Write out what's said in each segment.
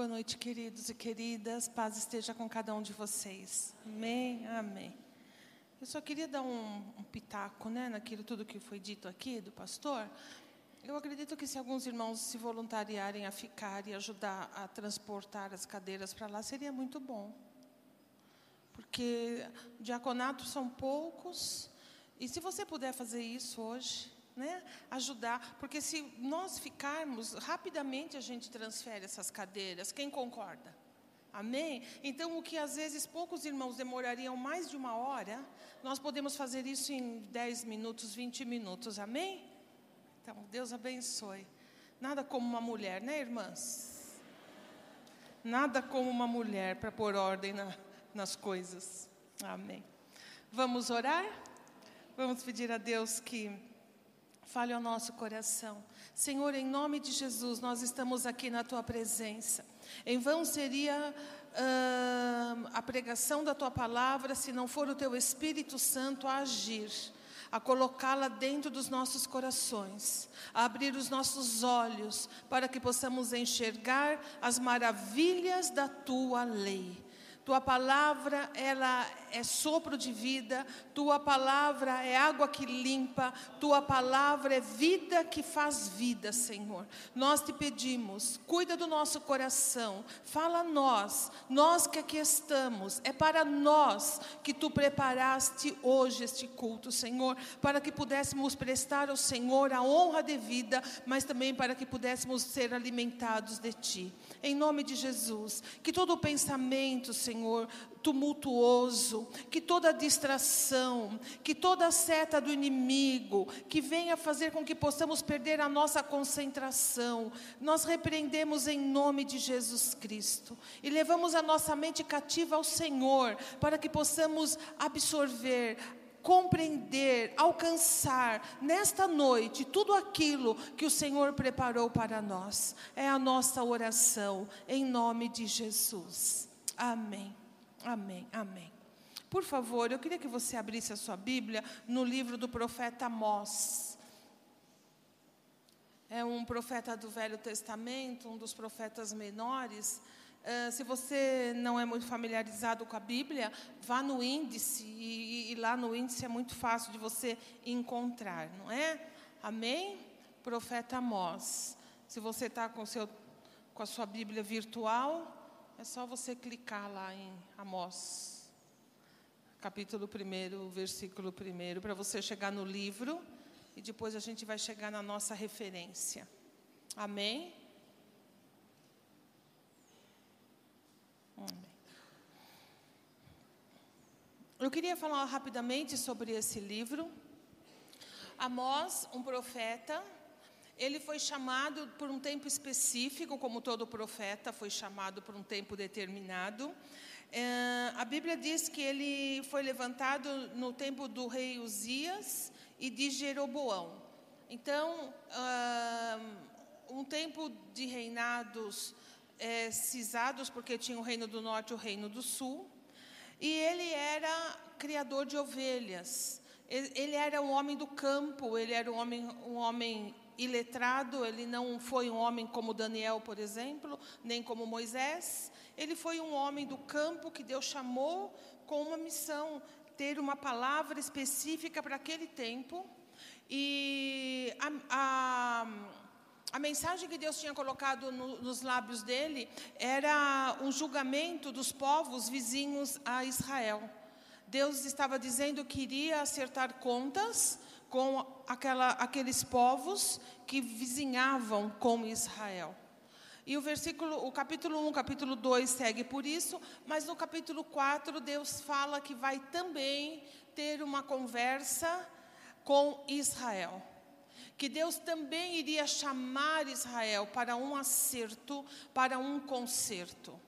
Boa noite, queridos e queridas. Paz esteja com cada um de vocês. Amém, amém. Eu só queria dar um, um pitaco né, naquilo tudo que foi dito aqui do pastor. Eu acredito que se alguns irmãos se voluntariarem a ficar e ajudar a transportar as cadeiras para lá, seria muito bom. Porque diaconatos são poucos, e se você puder fazer isso hoje, né, ajudar, porque se nós ficarmos, rapidamente a gente transfere essas cadeiras. Quem concorda? Amém? Então, o que às vezes poucos irmãos demorariam mais de uma hora, nós podemos fazer isso em 10 minutos, 20 minutos. Amém? Então, Deus abençoe. Nada como uma mulher, né, irmãs? Nada como uma mulher para pôr ordem na, nas coisas. Amém. Vamos orar? Vamos pedir a Deus que fale ao nosso coração. Senhor, em nome de Jesus, nós estamos aqui na tua presença. Em vão seria uh, a pregação da tua palavra se não for o teu Espírito Santo a agir, a colocá-la dentro dos nossos corações, a abrir os nossos olhos para que possamos enxergar as maravilhas da tua lei. Tua palavra, ela é sopro de vida, tua palavra é água que limpa, tua palavra é vida que faz vida, Senhor. Nós te pedimos, cuida do nosso coração, fala a nós, nós que aqui estamos, é para nós que tu preparaste hoje este culto, Senhor, para que pudéssemos prestar ao Senhor a honra devida, mas também para que pudéssemos ser alimentados de ti. Em nome de Jesus, que todo pensamento, Senhor, tumultuoso, que toda distração, que toda seta do inimigo, que venha fazer com que possamos perder a nossa concentração, nós repreendemos em nome de Jesus Cristo. E levamos a nossa mente cativa ao Senhor, para que possamos absorver, compreender, alcançar nesta noite tudo aquilo que o Senhor preparou para nós. É a nossa oração, em nome de Jesus. Amém. Amém, amém. Por favor, eu queria que você abrisse a sua Bíblia no livro do profeta Amós. É um profeta do Velho Testamento, um dos profetas menores. Uh, se você não é muito familiarizado com a Bíblia, vá no índice, e, e, lá no índice é muito fácil de você encontrar, não é? Amém? Profeta Amós. Se você está com, com a sua Bíblia virtual, é só você clicar lá em Amós, capítulo 1, versículo 1, para você chegar no livro e depois a gente vai chegar na nossa referência. Amém? Amém. Eu queria falar rapidamente sobre esse livro. Amós, um profeta, ele foi chamado por um tempo específico, como todo profeta foi chamado por um tempo determinado. É, a Bíblia diz que ele foi levantado no tempo do rei Uzias e de Jeroboão. Então, um tempo de reinados é, cisados, porque tinha o reino do norte e o reino do sul. E ele era criador de ovelhas. Ele era um homem do campo, ele era um homem, um homem iletrado, ele não foi um homem como Daniel, por exemplo, nem como Moisés. Ele foi um homem do campo que Deus chamou com uma missão, ter uma palavra específica para aquele tempo. E a, a, a mensagem que Deus tinha colocado no, nos lábios dele era um julgamento dos povos vizinhos a Israel. Deus estava dizendo que iria acertar contas com aquela, aqueles povos que vizinhavam com Israel. E o versículo, o capítulo 1, capítulo 2 segue por isso, mas no capítulo 4 Deus fala que vai também ter uma conversa com Israel. Que Deus também iria chamar Israel para um acerto, para um conserto.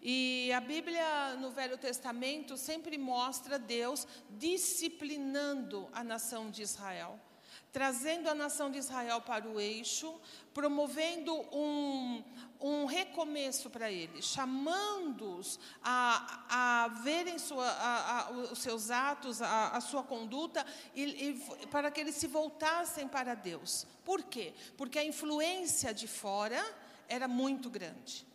E a Bíblia no Velho Testamento sempre mostra Deus disciplinando a nação de Israel, trazendo a nação de Israel para o eixo, promovendo um, um recomeço para eles, chamando-os a, a verem sua, a, a, os seus atos, a, a sua conduta, e, e, para que eles se voltassem para Deus. Por quê? Porque a influência de fora era muito grande.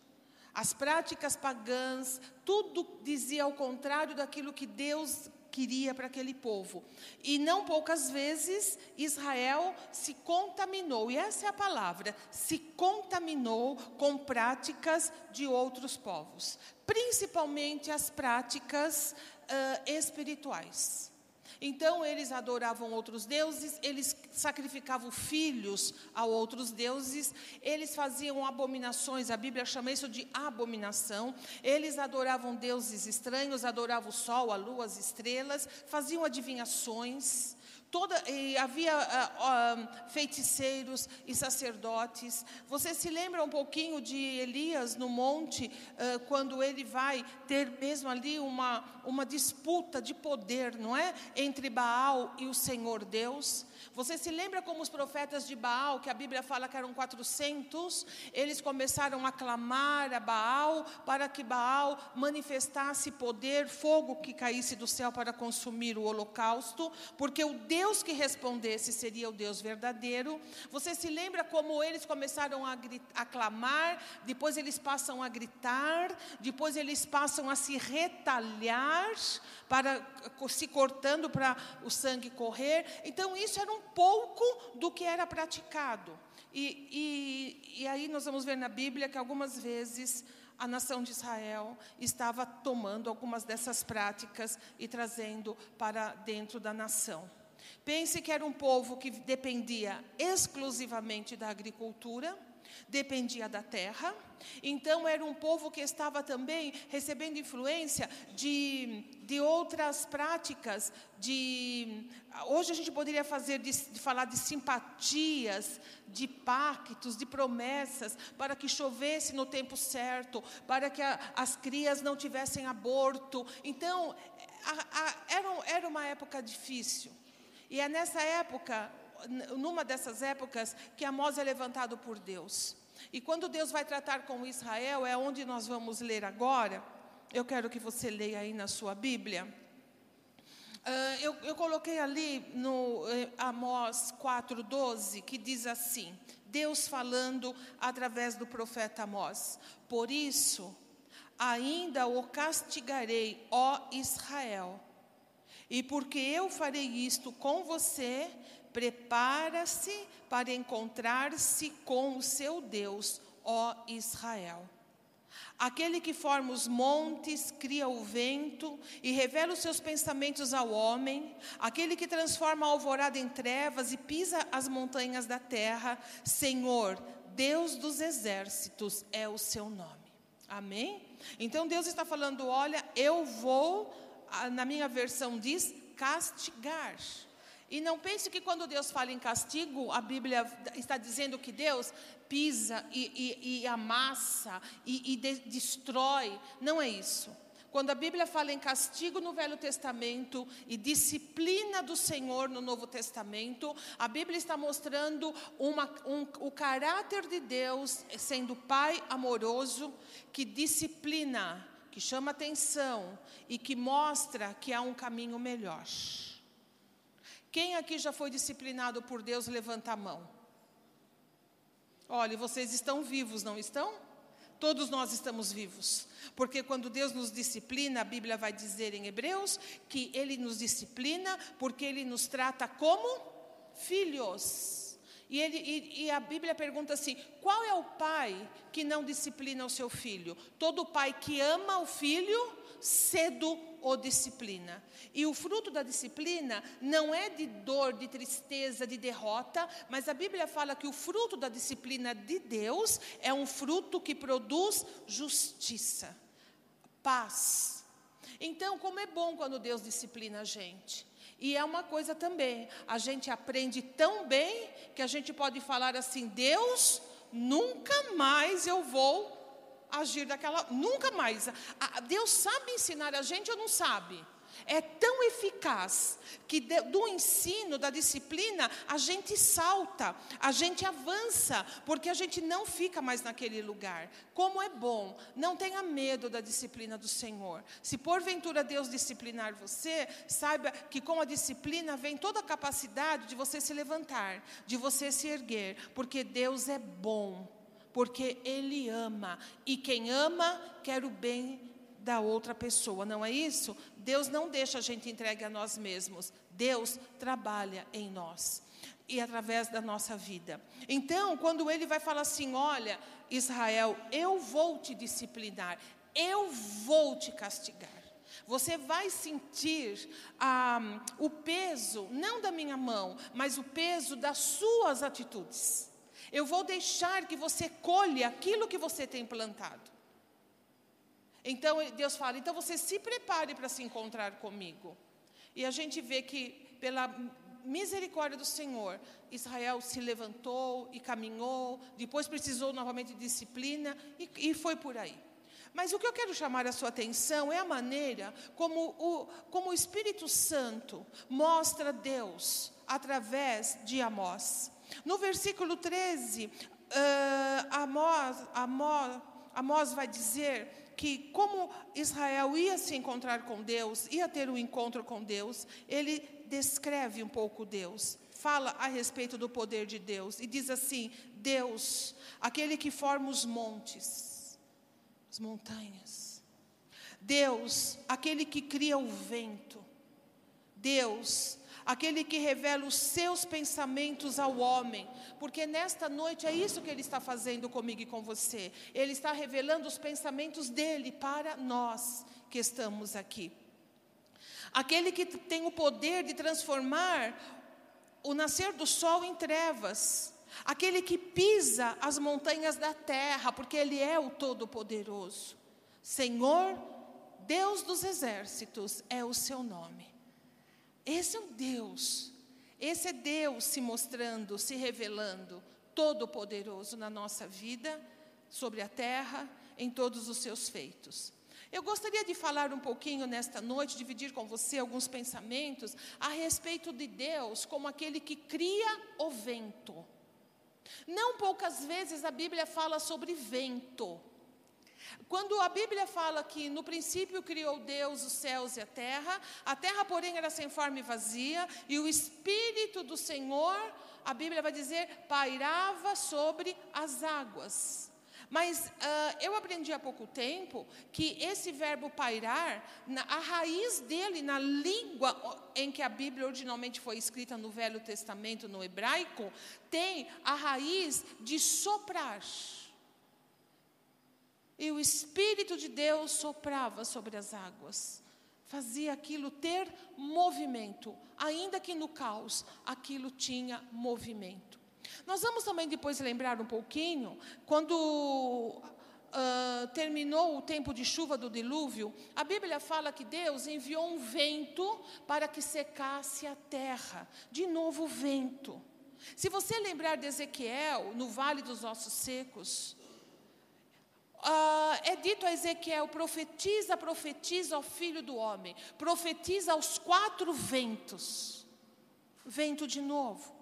As práticas pagãs, tudo dizia ao contrário daquilo que Deus queria para aquele povo. E não poucas vezes Israel se contaminou, e essa é a palavra, se contaminou com práticas de outros povos, principalmente as práticas uh, espirituais. Então eles adoravam outros deuses, eles sacrificavam filhos a outros deuses, eles faziam abominações, a Bíblia chama isso de abominação. Eles adoravam deuses estranhos, adoravam o sol, a lua, as estrelas, faziam adivinhações. Toda, havia uh, uh, feiticeiros e sacerdotes. Você se lembra um pouquinho de Elias no monte, uh, quando ele vai ter mesmo ali uma, uma disputa de poder, não é? Entre Baal e o Senhor Deus. Você se lembra como os profetas de Baal, que a Bíblia fala que eram 400, eles começaram a clamar a Baal para que Baal manifestasse poder, fogo que caísse do céu para consumir o holocausto, porque o Deus que respondesse seria o Deus verdadeiro. Você se lembra como eles começaram a, a clamar, depois eles passam a gritar, depois eles passam a se retalhar, para se cortando para o sangue correr. Então, isso era um pouco do que era praticado. E, e, e aí nós vamos ver na Bíblia que algumas vezes a nação de Israel estava tomando algumas dessas práticas e trazendo para dentro da nação. Pense que era um povo que dependia exclusivamente da agricultura, dependia da terra, então era um povo que estava também recebendo influência de, de outras práticas, de hoje a gente poderia fazer de, de falar de simpatias, de pactos, de promessas, para que chovesse no tempo certo, para que a, as crias não tivessem aborto. Então a, a, era, era uma época difícil. E é nessa época, numa dessas épocas, que Amós é levantado por Deus. E quando Deus vai tratar com Israel, é onde nós vamos ler agora. Eu quero que você leia aí na sua Bíblia. Uh, eu, eu, coloquei ali no eh, Amós 4,12, que diz assim: Deus falando através do profeta Amós. Por isso, ainda o castigarei, ó Israel. E porque eu farei isto com você, prepara-se para encontrar-se com o seu Deus, ó Israel. Aquele que forma os montes, cria o vento e revela os seus pensamentos ao homem, aquele que transforma a alvorada em trevas e pisa as montanhas da terra, Senhor, Deus dos exércitos é o seu nome. Amém? Então Deus está falando: olha, eu vou, na minha versão diz, castigar. E não pense que quando Deus fala em castigo, a Bíblia está dizendo que Deus pisa e, e, e amassa e, e de, destrói. Não é isso. Quando a Bíblia fala em castigo no Velho Testamento e disciplina do Senhor no Novo Testamento, a Bíblia está mostrando uma, um, o caráter de Deus sendo Pai amoroso que disciplina, que chama atenção e que mostra que há um caminho melhor. Quem aqui já foi disciplinado por Deus, levanta a mão. Olha, vocês estão vivos, não estão? Todos nós estamos vivos. Porque quando Deus nos disciplina, a Bíblia vai dizer em Hebreus que Ele nos disciplina porque Ele nos trata como filhos. E, ele, e, e, a Bíblia pergunta assim: qual é o pai que não disciplina o seu filho? Todo pai que ama o filho, cedo ou disciplina. E o fruto da disciplina não é de dor, de tristeza, de derrota, mas a Bíblia fala que o fruto da disciplina de Deus é um fruto que produz justiça, paz. Então, como é bom quando Deus disciplina a gente. E é uma coisa também, a gente aprende tão bem que a gente pode falar assim: Deus, nunca mais eu vou agir daquela. Nunca mais. Deus sabe ensinar a gente ou não sabe? É tão eficaz que do ensino, da disciplina, a gente salta, a gente avança, porque a gente não fica mais naquele lugar. Como é bom, não tenha medo da disciplina do Senhor. Se porventura Deus disciplinar você, saiba que com a disciplina vem toda a capacidade de você se levantar, de você se erguer, porque Deus é bom porque Ele ama, e quem ama quer o bem da outra pessoa, não é isso? Deus não deixa a gente entregue a nós mesmos, Deus trabalha em nós e através da nossa vida. Então, quando ele vai falar assim: Olha, Israel, eu vou te disciplinar, eu vou te castigar. Você vai sentir ah, o peso, não da minha mão, mas o peso das suas atitudes. Eu vou deixar que você colhe aquilo que você tem plantado. Então Deus fala: então você se prepare para se encontrar comigo. E a gente vê que pela misericórdia do Senhor, Israel se levantou e caminhou, depois precisou novamente de disciplina e, e foi por aí. Mas o que eu quero chamar a sua atenção é a maneira como o, como o Espírito Santo mostra Deus através de Amós. No versículo 13, uh, Amós, Amós, Amós vai dizer que, como Israel ia se encontrar com Deus, ia ter um encontro com Deus, ele descreve um pouco Deus, fala a respeito do poder de Deus e diz assim: Deus, aquele que forma os montes, as montanhas. Deus, aquele que cria o vento. Deus, aquele que revela os seus pensamentos ao homem, porque nesta noite é isso que ele está fazendo comigo e com você. Ele está revelando os pensamentos dele para nós que estamos aqui aquele que tem o poder de transformar o nascer do sol em trevas, aquele que pisa as montanhas da terra, porque Ele é o Todo-Poderoso. Senhor, Deus dos exércitos é o seu nome. Esse é o Deus, esse é Deus se mostrando, se revelando, Todo-Poderoso na nossa vida, sobre a terra, em todos os seus feitos. Eu gostaria de falar um pouquinho nesta noite, dividir com você alguns pensamentos a respeito de Deus como aquele que cria o vento. Não poucas vezes a Bíblia fala sobre vento. Quando a Bíblia fala que no princípio criou Deus os céus e a terra, a terra, porém, era sem forma e vazia, e o Espírito do Senhor, a Bíblia vai dizer, pairava sobre as águas. Mas uh, eu aprendi há pouco tempo que esse verbo pairar, na, a raiz dele na língua em que a Bíblia originalmente foi escrita no Velho Testamento, no hebraico, tem a raiz de soprar. E o Espírito de Deus soprava sobre as águas, fazia aquilo ter movimento, ainda que no caos, aquilo tinha movimento. Nós vamos também depois lembrar um pouquinho, quando uh, terminou o tempo de chuva do dilúvio, a Bíblia fala que Deus enviou um vento para que secasse a terra. De novo, vento. Se você lembrar de Ezequiel, no Vale dos Ossos Secos, Uh, é dito a Ezequiel: profetiza, profetiza ao filho do homem, profetiza aos quatro ventos. Vento de novo.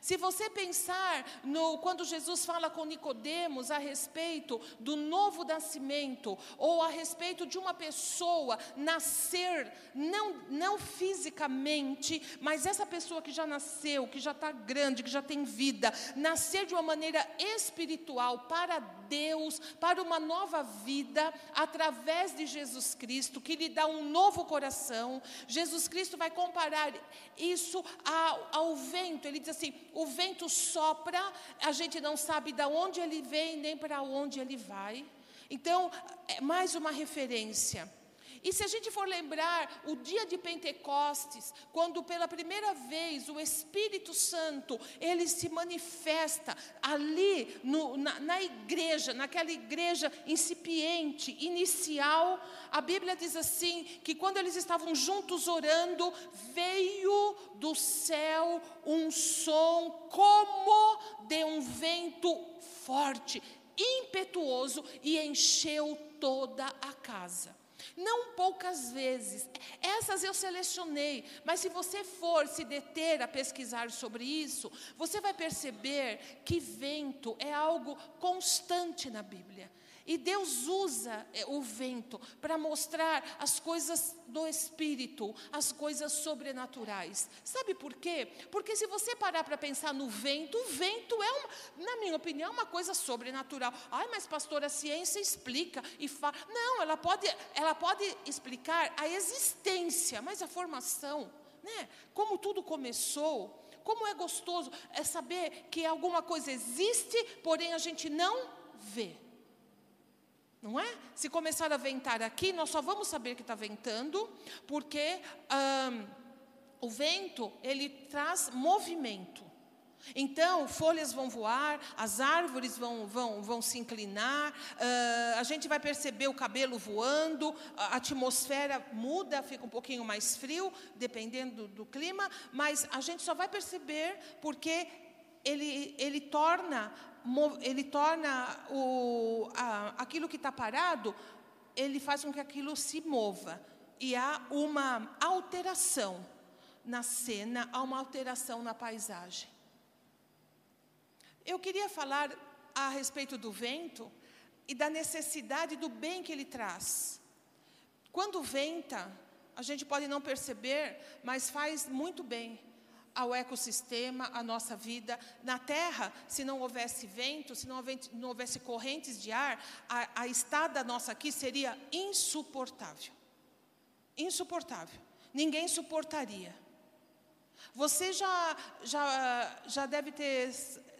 Se você pensar no quando Jesus fala com Nicodemos a respeito do novo nascimento ou a respeito de uma pessoa nascer não não fisicamente, mas essa pessoa que já nasceu, que já está grande, que já tem vida, nascer de uma maneira espiritual para Deus, para uma nova vida através de Jesus Cristo, que lhe dá um novo coração. Jesus Cristo vai comparar isso ao, ao vento. Ele diz assim: o vento sopra, a gente não sabe de onde ele vem nem para onde ele vai. Então, é mais uma referência. E se a gente for lembrar o dia de Pentecostes, quando pela primeira vez o Espírito Santo ele se manifesta ali no, na, na igreja, naquela igreja incipiente, inicial, a Bíblia diz assim que quando eles estavam juntos orando, veio do céu um som como de um vento forte, impetuoso e encheu toda a casa. Não poucas vezes. Essas eu selecionei, mas se você for se deter a pesquisar sobre isso, você vai perceber que vento é algo constante na Bíblia. E Deus usa é, o vento para mostrar as coisas do espírito, as coisas sobrenaturais. Sabe por quê? Porque se você parar para pensar no vento, o vento é, uma, na minha opinião, uma coisa sobrenatural. Ai, mas pastor, a ciência explica e fala. Não, ela pode, ela pode explicar a existência, mas a formação, né? Como tudo começou, como é gostoso é saber que alguma coisa existe, porém a gente não vê. Não é? Se começar a ventar aqui, nós só vamos saber que está ventando, porque hum, o vento ele traz movimento. Então, folhas vão voar, as árvores vão, vão, vão se inclinar, uh, a gente vai perceber o cabelo voando, a atmosfera muda, fica um pouquinho mais frio, dependendo do, do clima, mas a gente só vai perceber porque ele, ele torna ele torna o, a, aquilo que está parado, ele faz com que aquilo se mova. E há uma alteração na cena, há uma alteração na paisagem. Eu queria falar a respeito do vento e da necessidade do bem que ele traz. Quando venta, a gente pode não perceber, mas faz muito bem ao ecossistema, à nossa vida. Na Terra, se não houvesse vento, se não houvesse, não houvesse correntes de ar, a, a estada nossa aqui seria insuportável. Insuportável. Ninguém suportaria. Você já, já, já deve ter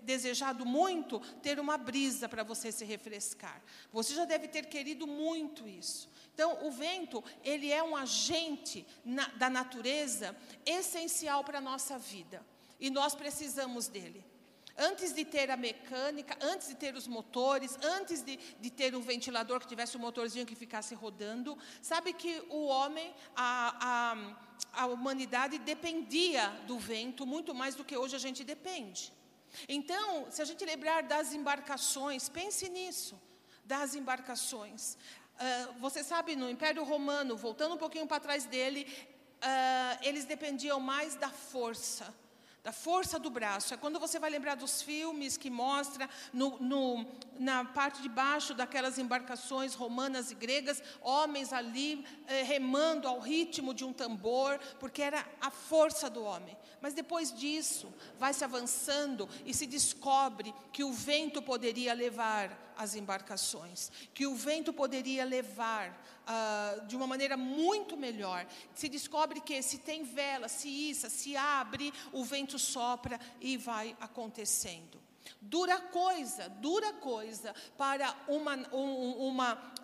desejado muito ter uma brisa para você se refrescar. Você já deve ter querido muito isso. Então, o vento, ele é um agente na, da natureza essencial para a nossa vida. E nós precisamos dele. Antes de ter a mecânica, antes de ter os motores, antes de, de ter um ventilador que tivesse um motorzinho que ficasse rodando, sabe que o homem, a, a, a humanidade dependia do vento muito mais do que hoje a gente depende. Então, se a gente lembrar das embarcações, pense nisso, das embarcações. Uh, você sabe, no Império Romano, voltando um pouquinho para trás dele, uh, eles dependiam mais da força da força do braço. É quando você vai lembrar dos filmes que mostra no, no, na parte de baixo daquelas embarcações romanas e gregas, homens ali eh, remando ao ritmo de um tambor, porque era a força do homem. Mas depois disso, vai se avançando e se descobre que o vento poderia levar as embarcações, que o vento poderia levar uh, de uma maneira muito melhor. Se descobre que se tem vela, se issa, se abre, o vento sopra e vai acontecendo. Dura coisa, dura coisa para uma, um, uma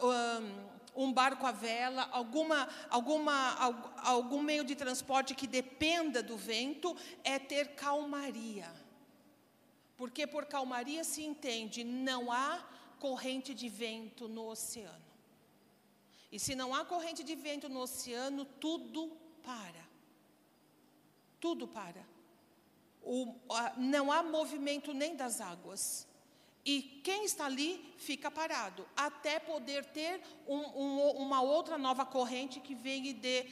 um, um barco à vela, alguma, alguma, algum meio de transporte que dependa do vento, é ter calmaria. Porque por calmaria se entende, não há corrente de vento no oceano. E se não há corrente de vento no oceano, tudo para. Tudo para. O, não há movimento nem das águas. E quem está ali fica parado, até poder ter um, um, uma outra nova corrente que venha e dê,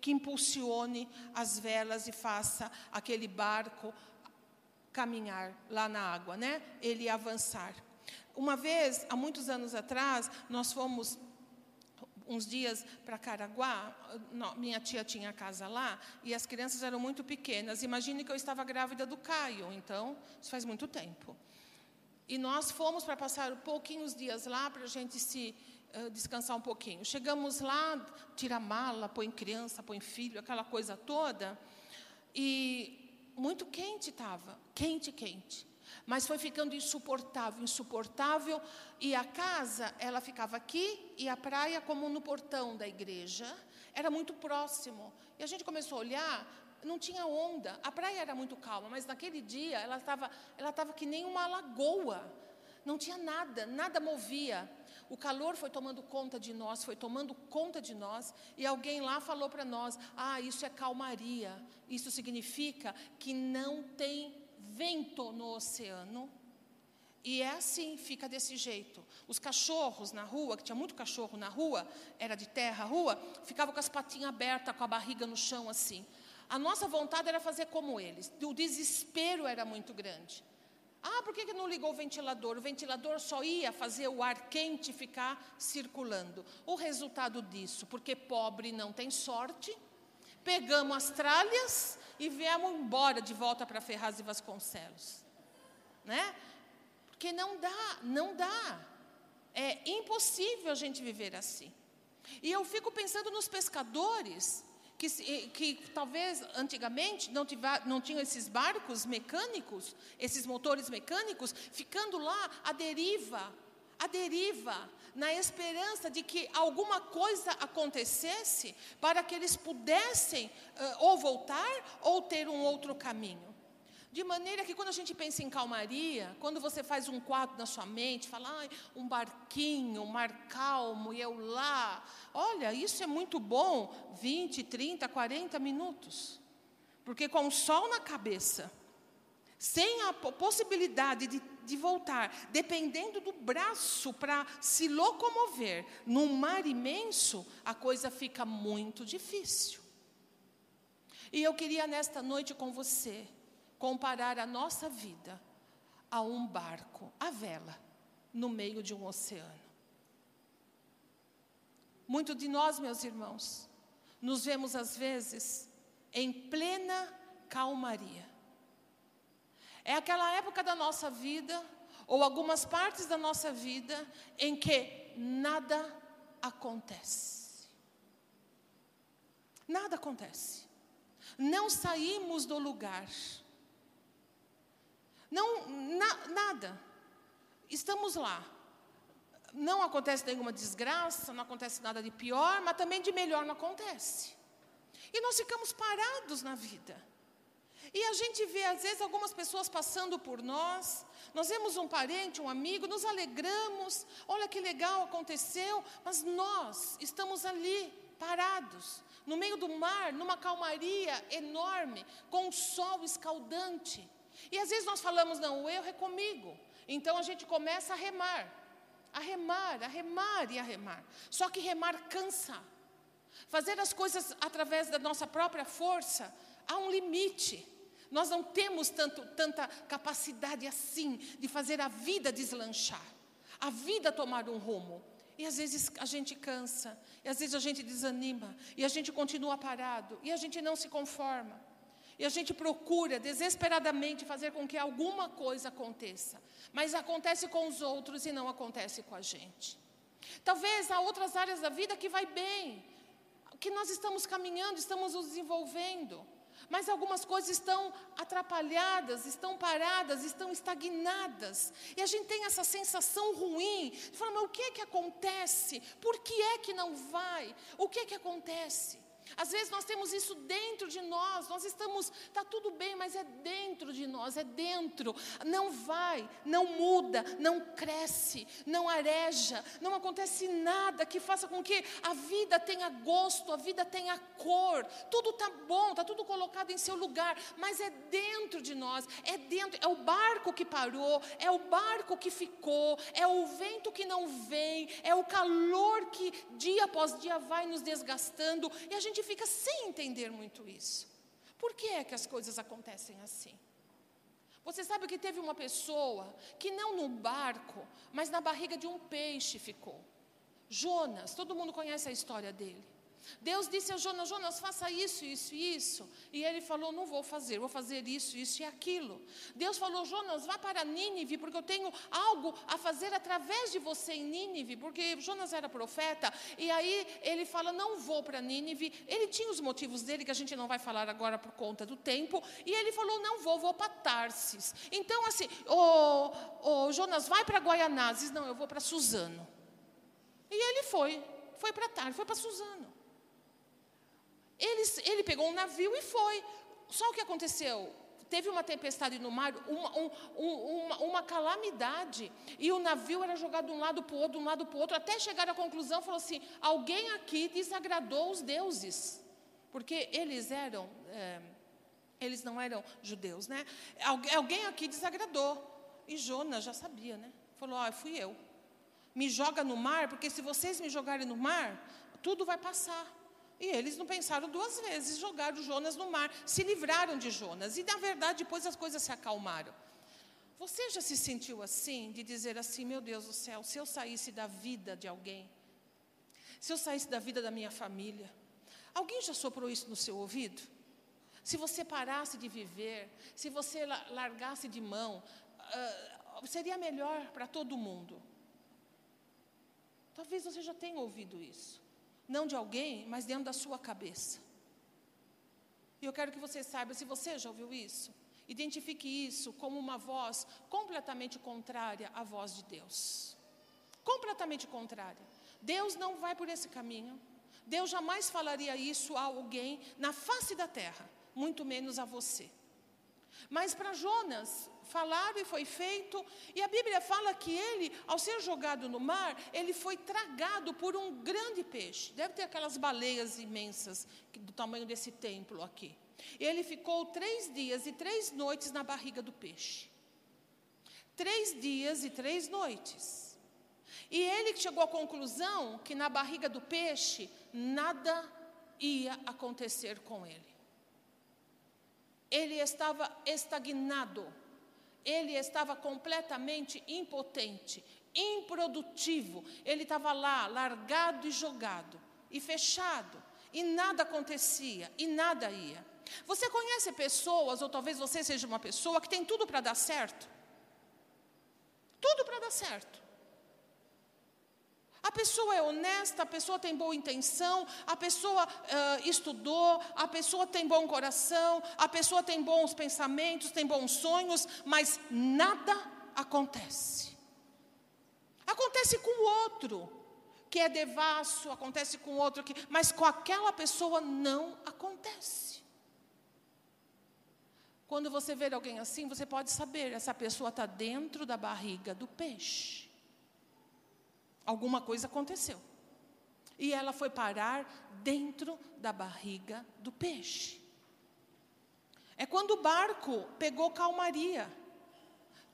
que impulsione as velas e faça aquele barco caminhar lá na água, né? Ele avançar. Uma vez, há muitos anos atrás, nós fomos uns dias para Caraguá, minha tia tinha casa lá, e as crianças eram muito pequenas. Imagine que eu estava grávida do Caio, então, isso faz muito tempo. E nós fomos para passar pouquinhos dias lá, para a gente se uh, descansar um pouquinho. Chegamos lá, tira mala, põe criança, põe filho, aquela coisa toda, e muito quente estava, quente, quente. Mas foi ficando insuportável, insuportável, e a casa, ela ficava aqui e a praia como no portão da igreja, era muito próximo. E a gente começou a olhar, não tinha onda. A praia era muito calma, mas naquele dia ela estava ela estava que nem uma lagoa. Não tinha nada, nada movia. O calor foi tomando conta de nós, foi tomando conta de nós, e alguém lá falou para nós: "Ah, isso é calmaria. Isso significa que não tem vento no oceano. E é assim, fica desse jeito. Os cachorros na rua, que tinha muito cachorro na rua, era de terra a rua, ficavam com as patinhas abertas, com a barriga no chão assim. A nossa vontade era fazer como eles. O desespero era muito grande. Ah, por que, que não ligou o ventilador? O ventilador só ia fazer o ar quente ficar circulando. O resultado disso, porque pobre não tem sorte, pegamos as tralhas e viemos embora de volta para Ferraz e Vasconcelos. Né? Porque não dá, não dá. É impossível a gente viver assim. E eu fico pensando nos pescadores que, que talvez antigamente não, tiver, não tinham esses barcos mecânicos, esses motores mecânicos, ficando lá à deriva, à deriva, na esperança de que alguma coisa acontecesse para que eles pudessem uh, ou voltar ou ter um outro caminho. De maneira que quando a gente pensa em calmaria, quando você faz um quadro na sua mente, fala, ah, um barquinho, um mar calmo, e eu lá, olha, isso é muito bom, 20, 30, 40 minutos. Porque com o sol na cabeça, sem a possibilidade de, de voltar, dependendo do braço para se locomover num mar imenso, a coisa fica muito difícil. E eu queria nesta noite com você comparar a nossa vida a um barco, a vela, no meio de um oceano. Muito de nós, meus irmãos, nos vemos às vezes em plena calmaria. É aquela época da nossa vida, ou algumas partes da nossa vida, em que nada acontece. Nada acontece. Não saímos do lugar. Não, na, nada. Estamos lá. Não acontece nenhuma desgraça, não acontece nada de pior, mas também de melhor não acontece. E nós ficamos parados na vida. E a gente vê, às vezes, algumas pessoas passando por nós. Nós vemos um parente, um amigo, nos alegramos. Olha que legal aconteceu. Mas nós estamos ali, parados, no meio do mar, numa calmaria enorme, com o sol escaldante. E às vezes nós falamos, não, o erro é comigo. Então a gente começa a remar, a remar, a remar e a remar. Só que remar cansa. Fazer as coisas através da nossa própria força, há um limite. Nós não temos tanto, tanta capacidade assim de fazer a vida deslanchar, a vida tomar um rumo. E às vezes a gente cansa, e às vezes a gente desanima, e a gente continua parado, e a gente não se conforma. E a gente procura desesperadamente fazer com que alguma coisa aconteça. Mas acontece com os outros e não acontece com a gente. Talvez há outras áreas da vida que vai bem, que nós estamos caminhando, estamos nos desenvolvendo. Mas algumas coisas estão atrapalhadas, estão paradas, estão estagnadas. E a gente tem essa sensação ruim de falar, mas o que é que acontece? Por que é que não vai? O que é que acontece? Às vezes nós temos isso dentro de nós, nós estamos, está tudo bem, mas é dentro de nós, é dentro. Não vai, não muda, não cresce, não areja, não acontece nada que faça com que a vida tenha gosto, a vida tenha cor. Tudo está bom, está tudo colocado em seu lugar, mas é dentro de nós, é dentro, é o barco que parou, é o barco que ficou, é o vento que não vem, é o calor que dia após dia vai nos desgastando e a gente gente fica sem entender muito isso. Por que é que as coisas acontecem assim? Você sabe que teve uma pessoa que não no barco, mas na barriga de um peixe ficou. Jonas, todo mundo conhece a história dele. Deus disse a Jonas: Jonas, faça isso, isso e isso. E ele falou: Não vou fazer, vou fazer isso, isso e aquilo. Deus falou: Jonas, vá para Nínive, porque eu tenho algo a fazer através de você em Nínive, porque Jonas era profeta. E aí ele fala: Não vou para Nínive. Ele tinha os motivos dele, que a gente não vai falar agora por conta do tempo. E ele falou: Não vou, vou para Tarsis. Então, assim, o, Jonas, vai para Guaianazes. Não, eu vou para Suzano. E ele foi, foi para Tarsis, foi para Suzano. Ele, ele pegou um navio e foi. Só o que aconteceu? Teve uma tempestade no mar, uma, um, uma, uma, calamidade, e o navio era jogado de um lado para o outro, de um lado para o outro, até chegar à conclusão, falou assim: alguém aqui desagradou os deuses, porque eles eram, é, eles não eram judeus, né? alguém aqui desagradou. E Jonas já sabia, né? Falou: ah, fui eu. Me joga no mar, porque se vocês me jogarem no mar, tudo vai passar. E eles não pensaram duas vezes, jogaram Jonas no mar, se livraram de Jonas. E, na verdade, depois as coisas se acalmaram. Você já se sentiu assim, de dizer assim: meu Deus do céu, se eu saísse da vida de alguém, se eu saísse da vida da minha família, alguém já soprou isso no seu ouvido? Se você parasse de viver, se você largasse de mão, uh, seria melhor para todo mundo. Talvez você já tenha ouvido isso. Não de alguém, mas dentro da sua cabeça. E eu quero que você saiba, se você já ouviu isso, Identifique isso como uma voz completamente contrária à voz de Deus. Completamente contrária. Deus não vai por esse caminho. Deus jamais falaria isso a alguém na face da terra, muito menos a você. Mas para Jonas, falaram e foi feito, e a Bíblia fala que ele, ao ser jogado no mar, ele foi tragado por um grande peixe. Deve ter aquelas baleias imensas do tamanho desse templo aqui. Ele ficou três dias e três noites na barriga do peixe. Três dias e três noites. E ele chegou à conclusão que na barriga do peixe nada ia acontecer com ele. Ele estava estagnado, ele estava completamente impotente, improdutivo. Ele estava lá, largado e jogado, e fechado, e nada acontecia, e nada ia. Você conhece pessoas, ou talvez você seja uma pessoa que tem tudo para dar certo? Tudo para dar certo. A pessoa é honesta, a pessoa tem boa intenção, a pessoa uh, estudou, a pessoa tem bom coração, a pessoa tem bons pensamentos, tem bons sonhos, mas nada acontece. Acontece com o outro, que é devasso, acontece com o outro, que, mas com aquela pessoa não acontece. Quando você ver alguém assim, você pode saber, essa pessoa está dentro da barriga do peixe. Alguma coisa aconteceu. E ela foi parar dentro da barriga do peixe. É quando o barco pegou calmaria.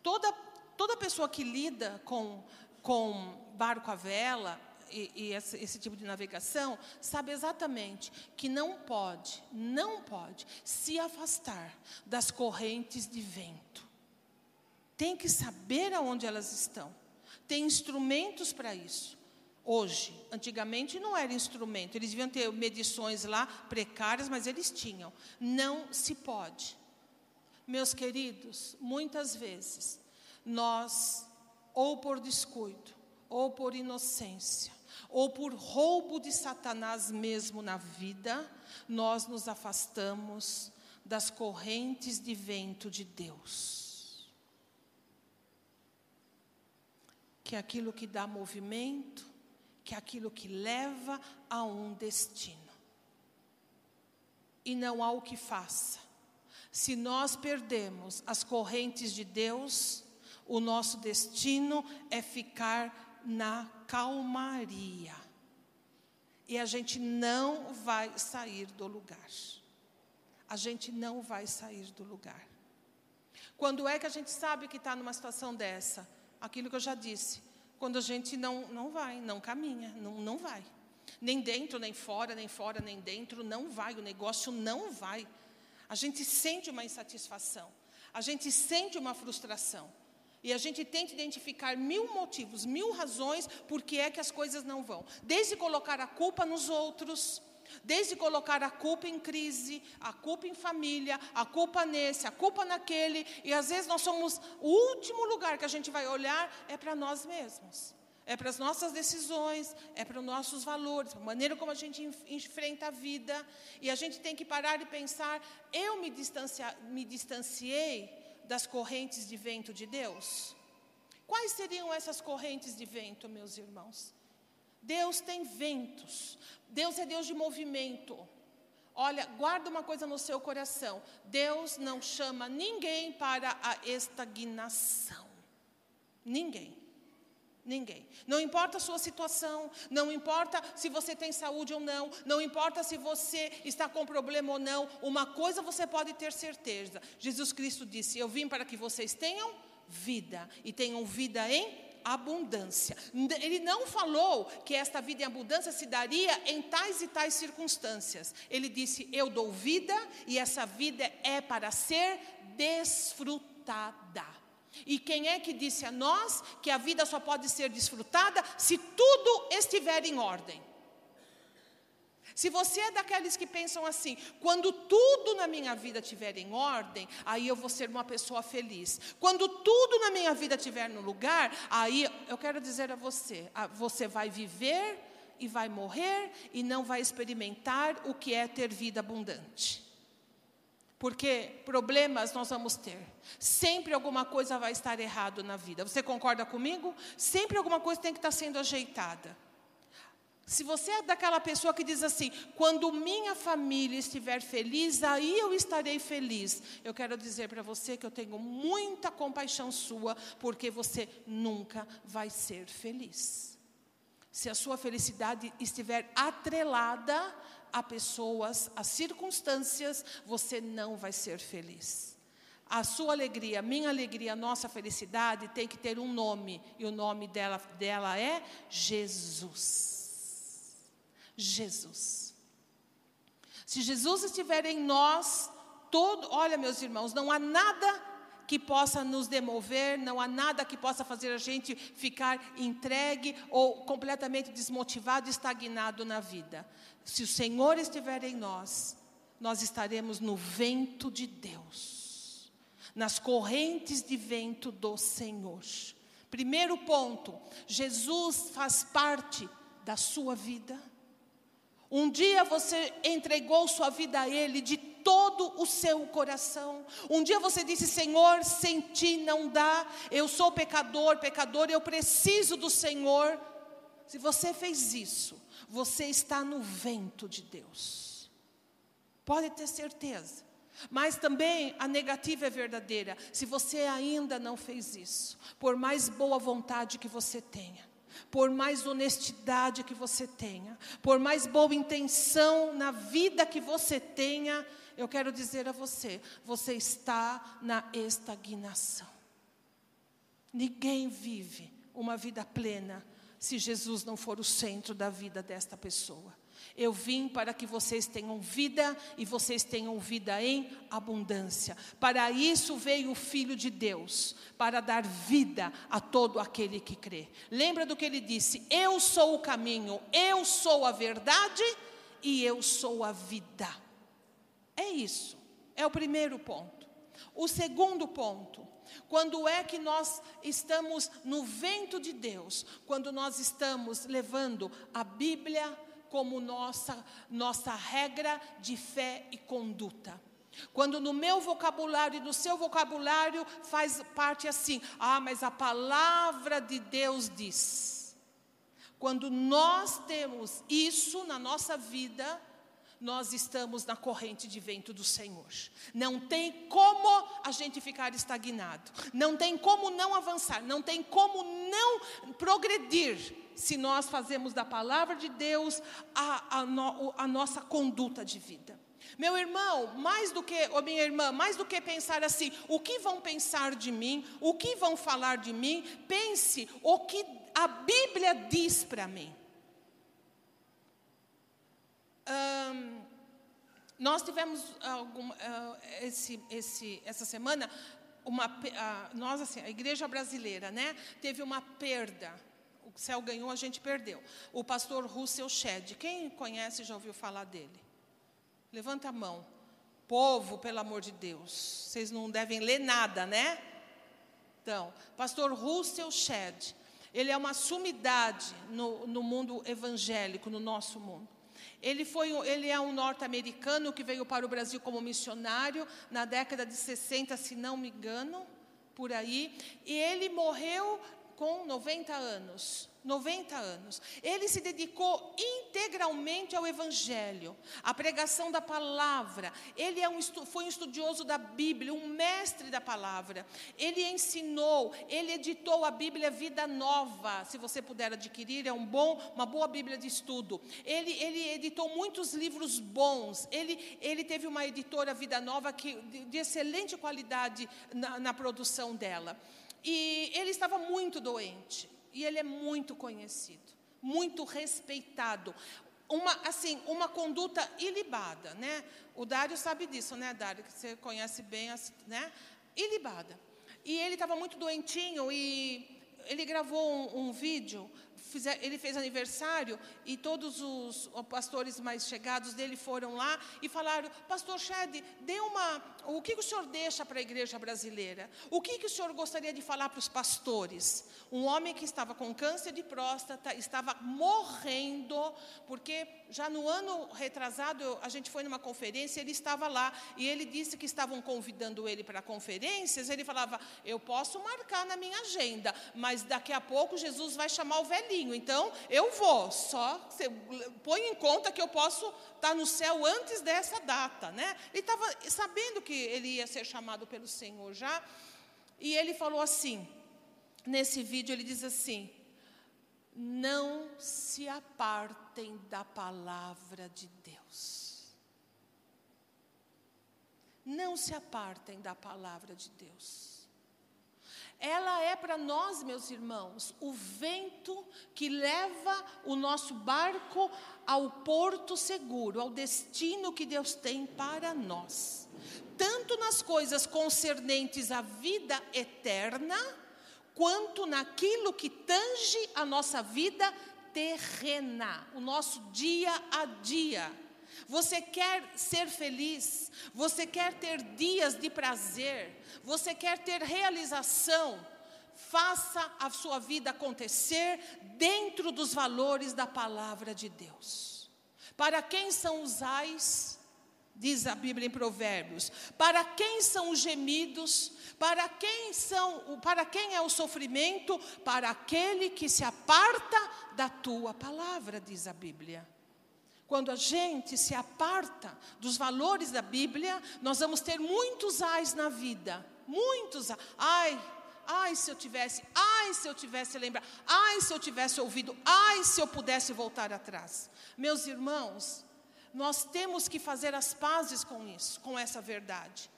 Toda, toda pessoa que lida com, com barco à vela, e, e esse, esse, tipo de navegação sabe exatamente que não pode, não pode se afastar das correntes de vento. Tem que saber aonde elas estão. Tem instrumentos para isso. Hoje, antigamente não era instrumento, eles deviam ter medições lá precárias, mas eles tinham. Não se pode. Meus queridos, muitas vezes nós, ou por descuido, ou por inocência, ou por roubo de Satanás mesmo na vida, nós nos afastamos das correntes de vento de Deus. Que é aquilo que dá movimento, que é aquilo que leva a um destino. E não há o que faça. Se nós perdemos as correntes de Deus, o nosso destino é ficar na calmaria. E a gente não vai sair do lugar. A gente não vai sair do lugar. Quando é que a gente sabe que está numa situação dessa? Aquilo que eu já disse. Quando a gente não, não vai, não caminha, não, não vai. Nem dentro, nem fora, nem fora, nem dentro, não vai. O negócio não vai. A gente sente uma insatisfação. A gente sente uma frustração. E a gente tenta identificar mil motivos, mil razões por que é que as coisas não vão. Desde colocar a culpa nos outros, desde colocar a culpa em crise, a culpa em família, a culpa nesse, a culpa naquele, e às vezes nós somos o último lugar que a gente vai olhar é para nós mesmos. É para as nossas decisões, é para os nossos valores, a maneira como a gente enfrenta a vida. E a gente tem que parar e pensar: eu me, me distanciei das correntes de vento de Deus? Quais seriam essas correntes de vento, meus irmãos? Deus tem ventos, Deus é Deus de movimento. Olha, guarda uma coisa no seu coração: Deus não chama ninguém para a estagnação. Ninguém. Ninguém. Não importa a sua situação, não importa se você tem saúde ou não, não importa se você está com problema ou não, uma coisa você pode ter certeza: Jesus Cristo disse: Eu vim para que vocês tenham vida e tenham vida em abundância. Ele não falou que esta vida em abundância se daria em tais e tais circunstâncias. Ele disse: Eu dou vida e essa vida é para ser desfrutada. E quem é que disse a nós que a vida só pode ser desfrutada se tudo estiver em ordem? Se você é daqueles que pensam assim, quando tudo na minha vida estiver em ordem, aí eu vou ser uma pessoa feliz. Quando tudo na minha vida estiver no lugar, aí eu quero dizer a você, você vai viver e vai morrer e não vai experimentar o que é ter vida abundante. Porque problemas nós vamos ter. Sempre alguma coisa vai estar errado na vida. Você concorda comigo? Sempre alguma coisa tem que estar sendo ajeitada. Se você é daquela pessoa que diz assim, quando minha família estiver feliz, aí eu estarei feliz. Eu quero dizer para você que eu tenho muita compaixão sua, porque você nunca vai ser feliz. Se a sua felicidade estiver atrelada a pessoas, a circunstâncias, você não vai ser feliz. A sua alegria, a minha alegria, a nossa felicidade tem que ter um nome, e o nome dela, dela é Jesus. Jesus. Se Jesus estiver em nós, todo, olha meus irmãos, não há nada que possa nos demover, não há nada que possa fazer a gente ficar entregue ou completamente desmotivado, estagnado na vida. Se o Senhor estiver em nós, nós estaremos no vento de Deus, nas correntes de vento do Senhor. Primeiro ponto, Jesus faz parte da sua vida. Um dia você entregou sua vida a Ele de todo o seu coração. Um dia você disse: Senhor, sem ti não dá, eu sou pecador, pecador, eu preciso do Senhor. Se você fez isso, você está no vento de Deus. Pode ter certeza. Mas também a negativa é verdadeira. Se você ainda não fez isso, por mais boa vontade que você tenha, por mais honestidade que você tenha, por mais boa intenção na vida que você tenha, eu quero dizer a você: você está na estagnação. Ninguém vive uma vida plena se Jesus não for o centro da vida desta pessoa. Eu vim para que vocês tenham vida e vocês tenham vida em abundância. Para isso veio o Filho de Deus, para dar vida a todo aquele que crê. Lembra do que ele disse: Eu sou o caminho, eu sou a verdade e eu sou a vida. É isso, é o primeiro ponto. O segundo ponto, quando é que nós estamos no vento de Deus? Quando nós estamos levando a Bíblia como nossa, nossa regra de fé e conduta. Quando no meu vocabulário e no seu vocabulário faz parte assim, ah, mas a palavra de Deus diz. Quando nós temos isso na nossa vida, nós estamos na corrente de vento do Senhor. Não tem como a gente ficar estagnado, não tem como não avançar, não tem como não progredir se nós fazemos da palavra de Deus a, a, no, a nossa conduta de vida. Meu irmão, mais do que, ou minha irmã, mais do que pensar assim, o que vão pensar de mim, o que vão falar de mim, pense o que a Bíblia diz para mim. Um, nós tivemos algum, uh, esse, esse, essa semana uma, uh, nós assim, a igreja brasileira, né, teve uma perda o céu ganhou, a gente perdeu. O pastor Russell Shedd, quem conhece já ouviu falar dele? Levanta a mão. Povo, pelo amor de Deus, vocês não devem ler nada, né? Então, pastor Russell Shedd, ele é uma sumidade no, no mundo evangélico, no nosso mundo. Ele, foi, ele é um norte-americano que veio para o Brasil como missionário na década de 60, se não me engano, por aí. E ele morreu com 90 anos. 90 anos. Ele se dedicou integralmente ao Evangelho, à pregação da palavra. Ele é um, foi um estudioso da Bíblia, um mestre da palavra. Ele ensinou, ele editou a Bíblia Vida Nova. Se você puder adquirir, é um bom, uma boa Bíblia de estudo. Ele, ele editou muitos livros bons. Ele, ele teve uma editora Vida Nova que, de, de excelente qualidade na, na produção dela. E ele estava muito doente. E ele é muito conhecido, muito respeitado. Uma, assim, uma conduta ilibada, né? O Dário sabe disso, né, Dário? Que você conhece bem, né? Ilibada. E ele estava muito doentinho e ele gravou um, um vídeo ele fez aniversário e todos os pastores mais chegados dele foram lá e falaram: Pastor Shed, dê uma. O que, que o senhor deixa para a igreja brasileira? O que, que o senhor gostaria de falar para os pastores? Um homem que estava com câncer de próstata, estava morrendo, porque já no ano retrasado a gente foi numa conferência, ele estava lá e ele disse que estavam convidando ele para conferências. Ele falava: Eu posso marcar na minha agenda, mas daqui a pouco Jesus vai chamar o velhinho então eu vou, só põe em conta que eu posso estar no céu antes dessa data, né? Ele estava sabendo que ele ia ser chamado pelo Senhor já, e ele falou assim, nesse vídeo ele diz assim: não se apartem da palavra de Deus. Não se apartem da palavra de Deus ela é para nós, meus irmãos, o vento que leva o nosso barco ao porto seguro, ao destino que Deus tem para nós. Tanto nas coisas concernentes à vida eterna, quanto naquilo que tange a nossa vida terrena, o nosso dia a dia. Você quer ser feliz, você quer ter dias de prazer, você quer ter realização, faça a sua vida acontecer dentro dos valores da palavra de Deus. Para quem são os ais? Diz a Bíblia em Provérbios. Para quem são os gemidos? Para quem são, para quem é o sofrimento? Para aquele que se aparta da tua palavra, diz a Bíblia. Quando a gente se aparta dos valores da Bíblia, nós vamos ter muitos ais na vida. Muitos. Ai, ai, se eu tivesse, ai, se eu tivesse lembrado, ai, se eu tivesse ouvido, ai, se eu pudesse voltar atrás. Meus irmãos, nós temos que fazer as pazes com isso, com essa verdade.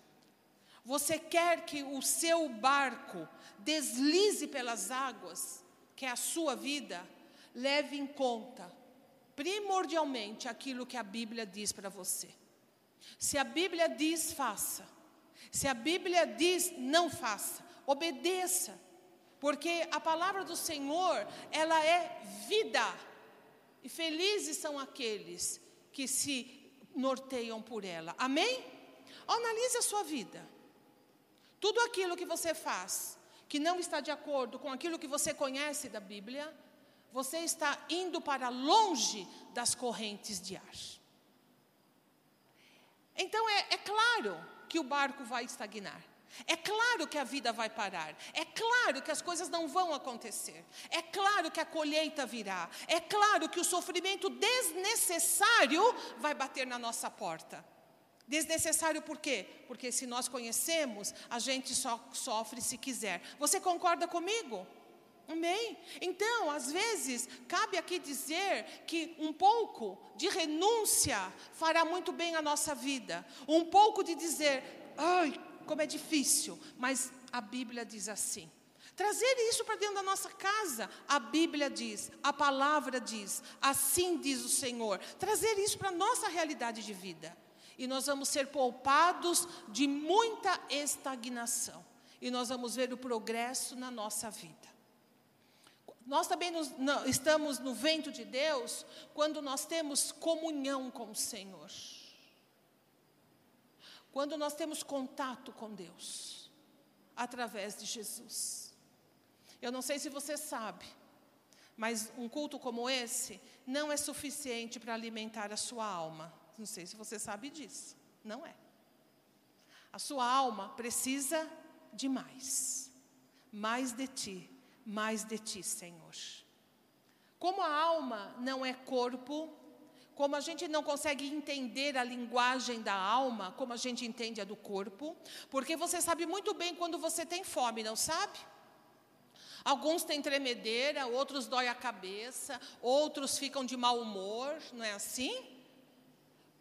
Você quer que o seu barco deslize pelas águas, que é a sua vida, leve em conta primordialmente aquilo que a Bíblia diz para você. Se a Bíblia diz, faça. Se a Bíblia diz, não faça. Obedeça. Porque a palavra do Senhor, ela é vida. E felizes são aqueles que se norteiam por ela. Amém? Analise a sua vida. Tudo aquilo que você faz que não está de acordo com aquilo que você conhece da Bíblia, você está indo para longe das correntes de ar. Então é, é claro que o barco vai estagnar. É claro que a vida vai parar. É claro que as coisas não vão acontecer. É claro que a colheita virá. É claro que o sofrimento desnecessário vai bater na nossa porta. Desnecessário por quê? Porque se nós conhecemos, a gente só sofre se quiser. Você concorda comigo? Amém? Então, às vezes, cabe aqui dizer que um pouco de renúncia fará muito bem a nossa vida. Um pouco de dizer, ai, como é difícil, mas a Bíblia diz assim. Trazer isso para dentro da nossa casa. A Bíblia diz, a palavra diz, assim diz o Senhor. Trazer isso para a nossa realidade de vida. E nós vamos ser poupados de muita estagnação. E nós vamos ver o progresso na nossa vida. Nós também nos, não, estamos no vento de Deus quando nós temos comunhão com o Senhor. Quando nós temos contato com Deus, através de Jesus. Eu não sei se você sabe, mas um culto como esse não é suficiente para alimentar a sua alma. Não sei se você sabe disso. Não é. A sua alma precisa de mais. Mais de ti mais de ti, Senhor. Como a alma não é corpo, como a gente não consegue entender a linguagem da alma, como a gente entende a do corpo, porque você sabe muito bem quando você tem fome, não sabe? Alguns têm tremedeira, outros dói a cabeça, outros ficam de mau humor, não é assim?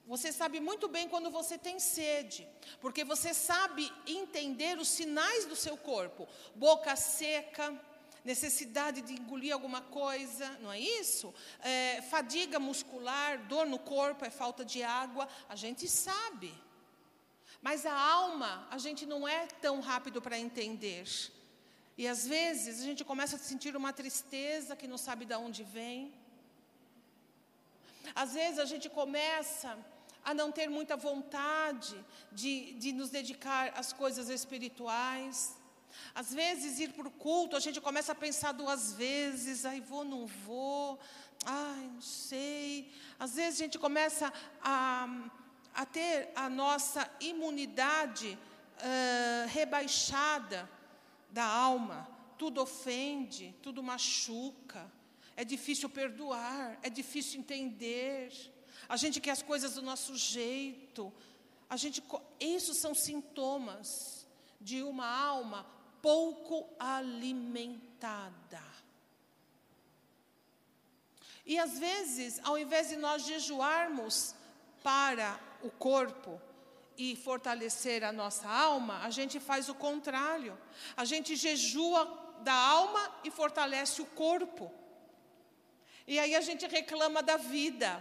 Você sabe muito bem quando você tem sede, porque você sabe entender os sinais do seu corpo: boca seca, necessidade de engolir alguma coisa, não é isso? É, fadiga muscular, dor no corpo, é falta de água, a gente sabe. Mas a alma, a gente não é tão rápido para entender. E às vezes a gente começa a sentir uma tristeza que não sabe de onde vem. Às vezes a gente começa a não ter muita vontade de, de nos dedicar às coisas espirituais. Às vezes, ir para o culto, a gente começa a pensar duas vezes, ai, vou, não vou, ai, não sei. Às vezes a gente começa a, a ter a nossa imunidade uh, rebaixada da alma. Tudo ofende, tudo machuca. É difícil perdoar, é difícil entender. A gente quer as coisas do nosso jeito. A gente, isso são sintomas de uma alma pouco alimentada. E às vezes, ao invés de nós jejuarmos para o corpo e fortalecer a nossa alma, a gente faz o contrário. A gente jejua da alma e fortalece o corpo. E aí a gente reclama da vida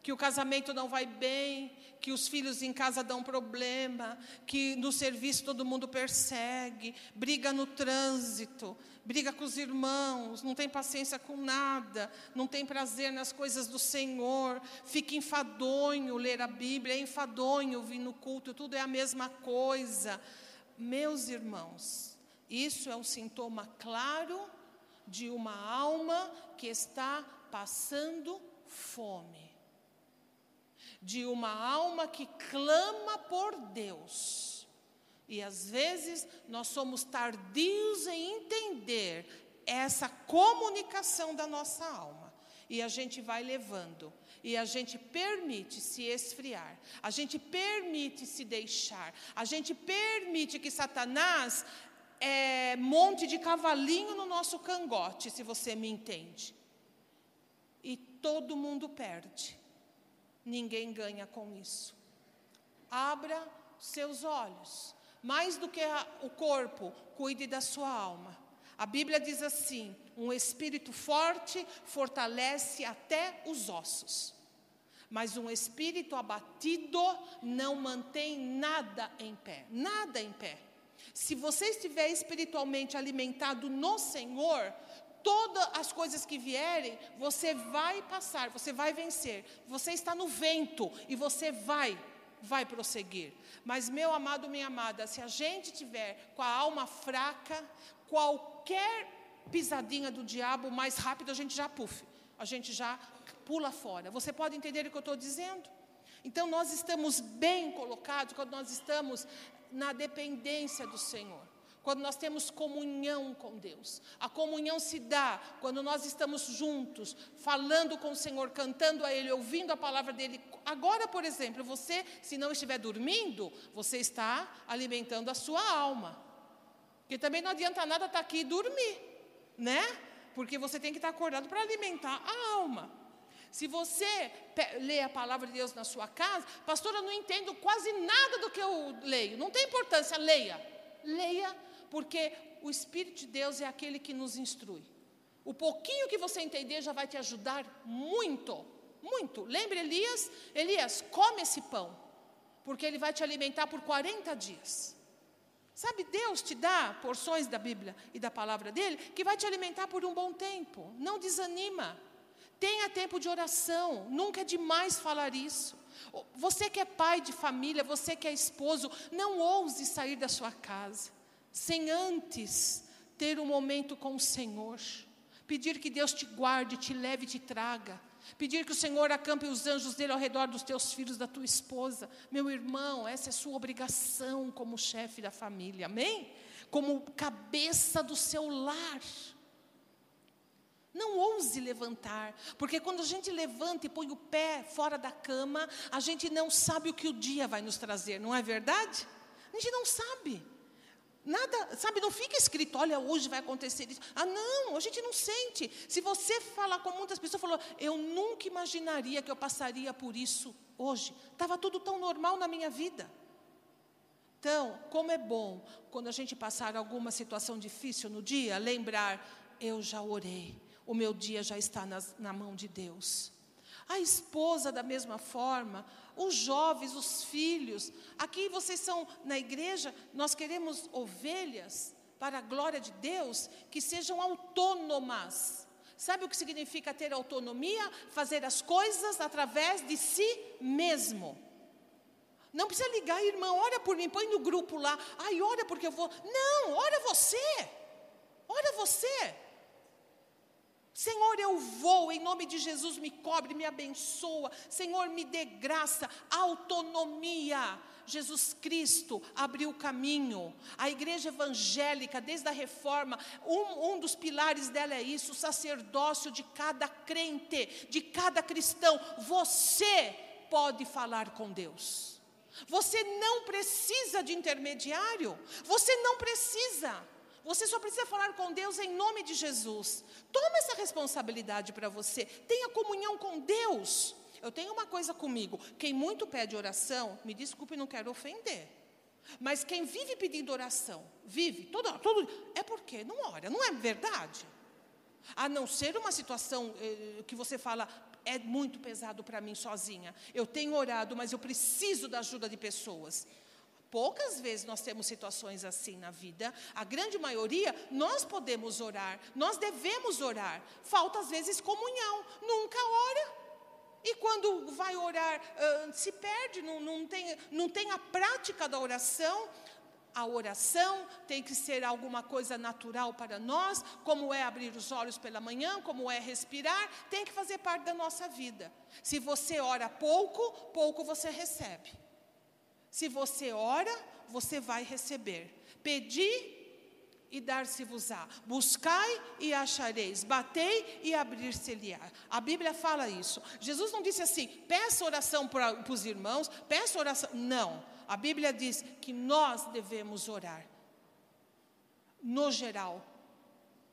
que o casamento não vai bem, que os filhos em casa dão problema, que no serviço todo mundo persegue, briga no trânsito, briga com os irmãos, não tem paciência com nada, não tem prazer nas coisas do Senhor, fica enfadonho ler a Bíblia, é enfadonho vir no culto, tudo é a mesma coisa. Meus irmãos, isso é um sintoma claro de uma alma que está passando fome de uma alma que clama por Deus. E às vezes nós somos tardios em entender essa comunicação da nossa alma. E a gente vai levando, e a gente permite se esfriar, a gente permite se deixar, a gente permite que Satanás é, monte de cavalinho no nosso cangote, se você me entende. E todo mundo perde ninguém ganha com isso. Abra seus olhos. Mais do que a, o corpo, cuide da sua alma. A Bíblia diz assim: um espírito forte fortalece até os ossos, mas um espírito abatido não mantém nada em pé nada em pé. Se você estiver espiritualmente alimentado no Senhor, todas as coisas que vierem, você vai passar, você vai vencer. Você está no vento e você vai, vai prosseguir. Mas, meu amado, minha amada, se a gente tiver com a alma fraca, qualquer pisadinha do diabo, mais rápido a gente já puff, a gente já pula fora. Você pode entender o que eu estou dizendo? Então, nós estamos bem colocados quando nós estamos na dependência do Senhor quando nós temos comunhão com Deus. A comunhão se dá quando nós estamos juntos, falando com o Senhor, cantando a Ele, ouvindo a palavra dEle. Agora, por exemplo, você, se não estiver dormindo, você está alimentando a sua alma. Porque também não adianta nada estar aqui e dormir, né? Porque você tem que estar acordado para alimentar a alma. Se você lê a palavra de Deus na sua casa, pastora, eu não entendo quase nada do que eu leio. Não tem importância, leia. Leia porque o Espírito de Deus é aquele que nos instrui. O pouquinho que você entender já vai te ajudar muito, muito. Lembre Elias? Elias, come esse pão, porque ele vai te alimentar por 40 dias. Sabe, Deus te dá porções da Bíblia e da palavra dele que vai te alimentar por um bom tempo. Não desanima. Tenha tempo de oração, nunca é demais falar isso. Você que é pai de família, você que é esposo, não ouse sair da sua casa sem antes ter um momento com o Senhor. Pedir que Deus te guarde, te leve e te traga. Pedir que o Senhor acampe os anjos dele ao redor dos teus filhos, da tua esposa. Meu irmão, essa é sua obrigação como chefe da família, amém? Como cabeça do seu lar. Não ouse levantar, porque quando a gente levanta e põe o pé fora da cama, a gente não sabe o que o dia vai nos trazer, não é verdade? A gente não sabe. Nada, sabe, não fica escrito, olha, hoje vai acontecer isso. Ah, não, a gente não sente. Se você falar com muitas pessoas, falou, eu nunca imaginaria que eu passaria por isso hoje. Estava tudo tão normal na minha vida. Então, como é bom, quando a gente passar alguma situação difícil no dia, lembrar, eu já orei, o meu dia já está nas, na mão de Deus. a esposa da mesma forma, os jovens, os filhos. Aqui vocês são, na igreja, nós queremos ovelhas para a glória de Deus que sejam autônomas. Sabe o que significa ter autonomia? Fazer as coisas através de si mesmo. Não precisa ligar, irmão, ora por mim, põe no grupo lá. Ai, ora porque eu vou. Não, ora você. Ora você. Senhor, eu vou, em nome de Jesus, me cobre, me abençoa. Senhor, me dê graça, autonomia. Jesus Cristo abriu o caminho. A igreja evangélica, desde a reforma, um, um dos pilares dela é isso: o sacerdócio de cada crente, de cada cristão. Você pode falar com Deus. Você não precisa de intermediário. Você não precisa. Você só precisa falar com Deus em nome de Jesus. Toma essa responsabilidade para você. Tenha comunhão com Deus. Eu tenho uma coisa comigo: quem muito pede oração, me desculpe, não quero ofender. Mas quem vive pedindo oração, vive, todo, todo, é porque não ora, não é verdade? A não ser uma situação eh, que você fala, é muito pesado para mim sozinha. Eu tenho orado, mas eu preciso da ajuda de pessoas. Poucas vezes nós temos situações assim na vida, a grande maioria nós podemos orar, nós devemos orar. Falta às vezes comunhão, nunca ora. E quando vai orar, se perde, não, não, tem, não tem a prática da oração. A oração tem que ser alguma coisa natural para nós, como é abrir os olhos pela manhã, como é respirar, tem que fazer parte da nossa vida. Se você ora pouco, pouco você recebe. Se você ora, você vai receber. Pedi e dar-se-vos-á. Buscai e achareis. Batei e abrir-se-lhe-á. A Bíblia fala isso. Jesus não disse assim: peça oração para os irmãos, peça oração. Não. A Bíblia diz que nós devemos orar. No geral.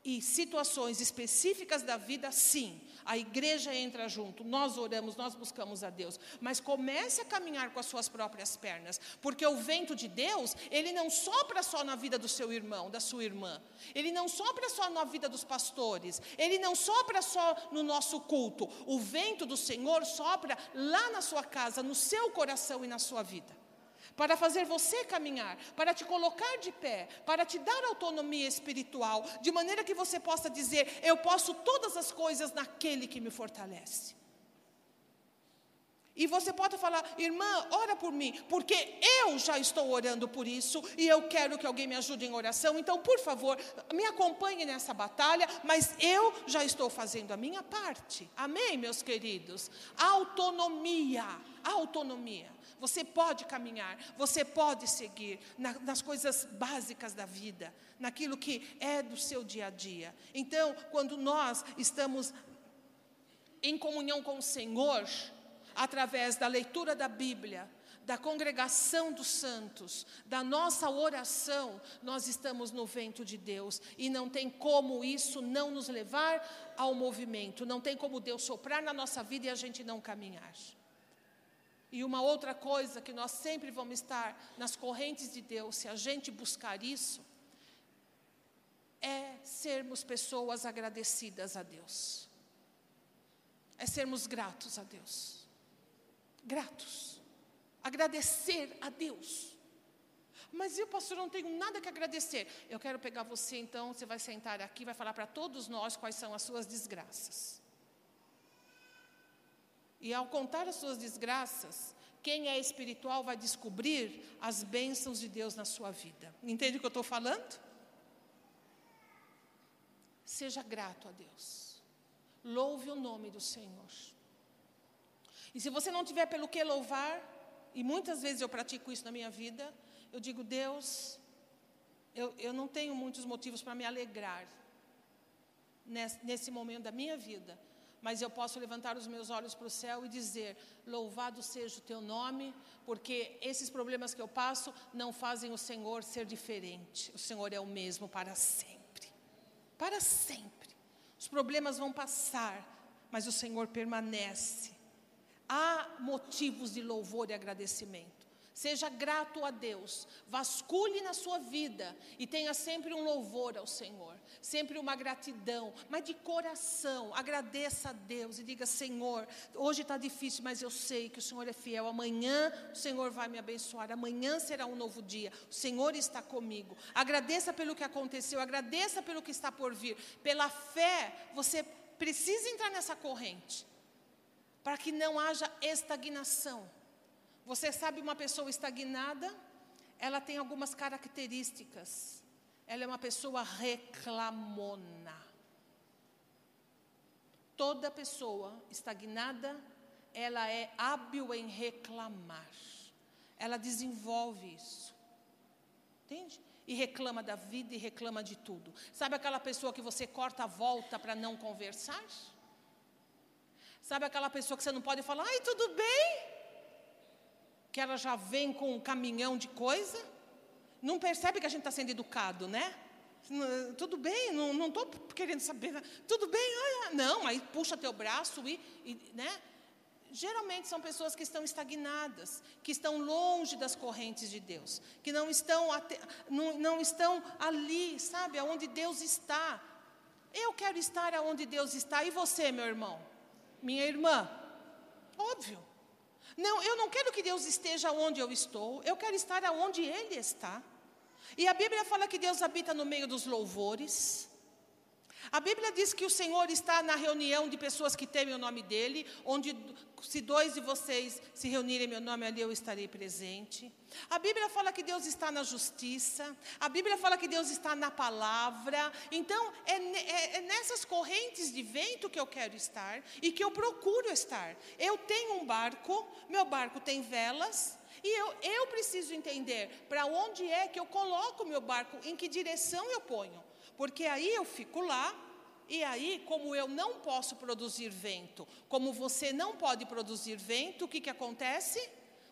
E situações específicas da vida, sim a igreja entra junto, nós oramos, nós buscamos a Deus, mas comece a caminhar com as suas próprias pernas, porque o vento de Deus, ele não sopra só na vida do seu irmão, da sua irmã, ele não sopra só na vida dos pastores, ele não sopra só no nosso culto, o vento do Senhor sopra lá na sua casa, no seu coração e na sua vida para fazer você caminhar, para te colocar de pé, para te dar autonomia espiritual, de maneira que você possa dizer: Eu posso todas as coisas naquele que me fortalece. E você pode falar, irmã, ora por mim, porque eu já estou orando por isso e eu quero que alguém me ajude em oração. Então, por favor, me acompanhe nessa batalha, mas eu já estou fazendo a minha parte. Amém, meus queridos? Autonomia, autonomia. Você pode caminhar, você pode seguir na, nas coisas básicas da vida, naquilo que é do seu dia a dia. Então, quando nós estamos em comunhão com o Senhor, através da leitura da Bíblia, da congregação dos santos, da nossa oração, nós estamos no vento de Deus e não tem como isso não nos levar ao movimento, não tem como Deus soprar na nossa vida e a gente não caminhar. E uma outra coisa que nós sempre vamos estar nas correntes de Deus, se a gente buscar isso, é sermos pessoas agradecidas a Deus. É sermos gratos a Deus gratos, agradecer a Deus. Mas eu, pastor, não tenho nada que agradecer. Eu quero pegar você, então, você vai sentar aqui, vai falar para todos nós quais são as suas desgraças. E ao contar as suas desgraças, quem é espiritual vai descobrir as bênçãos de Deus na sua vida. Entende o que eu estou falando? Seja grato a Deus. Louve o nome do Senhor. E se você não tiver pelo que louvar, e muitas vezes eu pratico isso na minha vida, eu digo, Deus, eu, eu não tenho muitos motivos para me alegrar nesse, nesse momento da minha vida, mas eu posso levantar os meus olhos para o céu e dizer: Louvado seja o teu nome, porque esses problemas que eu passo não fazem o Senhor ser diferente. O Senhor é o mesmo para sempre. Para sempre. Os problemas vão passar, mas o Senhor permanece há motivos de louvor e agradecimento. Seja grato a Deus, vasculhe na sua vida e tenha sempre um louvor ao Senhor, sempre uma gratidão, mas de coração. Agradeça a Deus e diga: Senhor, hoje está difícil, mas eu sei que o Senhor é fiel. Amanhã o Senhor vai me abençoar, amanhã será um novo dia. O Senhor está comigo. Agradeça pelo que aconteceu, agradeça pelo que está por vir. Pela fé, você precisa entrar nessa corrente, para que não haja estagnação. Você sabe uma pessoa estagnada? Ela tem algumas características. Ela é uma pessoa reclamona. Toda pessoa estagnada, ela é hábil em reclamar. Ela desenvolve isso. Entende? E reclama da vida e reclama de tudo. Sabe aquela pessoa que você corta a volta para não conversar? Sabe aquela pessoa que você não pode falar, ai, tudo bem? que ela já vem com um caminhão de coisa, não percebe que a gente está sendo educado, né? Tudo bem, não estou querendo saber. Tudo bem, olha. Não, aí puxa teu braço e, e, né? Geralmente são pessoas que estão estagnadas, que estão longe das correntes de Deus, que não estão, não, não estão ali, sabe, aonde Deus está. Eu quero estar aonde Deus está, e você, meu irmão? Minha irmã? Óbvio. Não, eu não quero que Deus esteja onde eu estou, eu quero estar aonde Ele está. E a Bíblia fala que Deus habita no meio dos louvores. A Bíblia diz que o Senhor está na reunião de pessoas que temem o nome dEle, onde se dois de vocês se reunirem em meu nome, ali eu estarei presente. A Bíblia fala que Deus está na justiça. A Bíblia fala que Deus está na palavra. Então, é, é, é nessas correntes de vento que eu quero estar e que eu procuro estar. Eu tenho um barco, meu barco tem velas, e eu, eu preciso entender para onde é que eu coloco o meu barco, em que direção eu ponho. Porque aí eu fico lá, e aí, como eu não posso produzir vento, como você não pode produzir vento, o que, que acontece?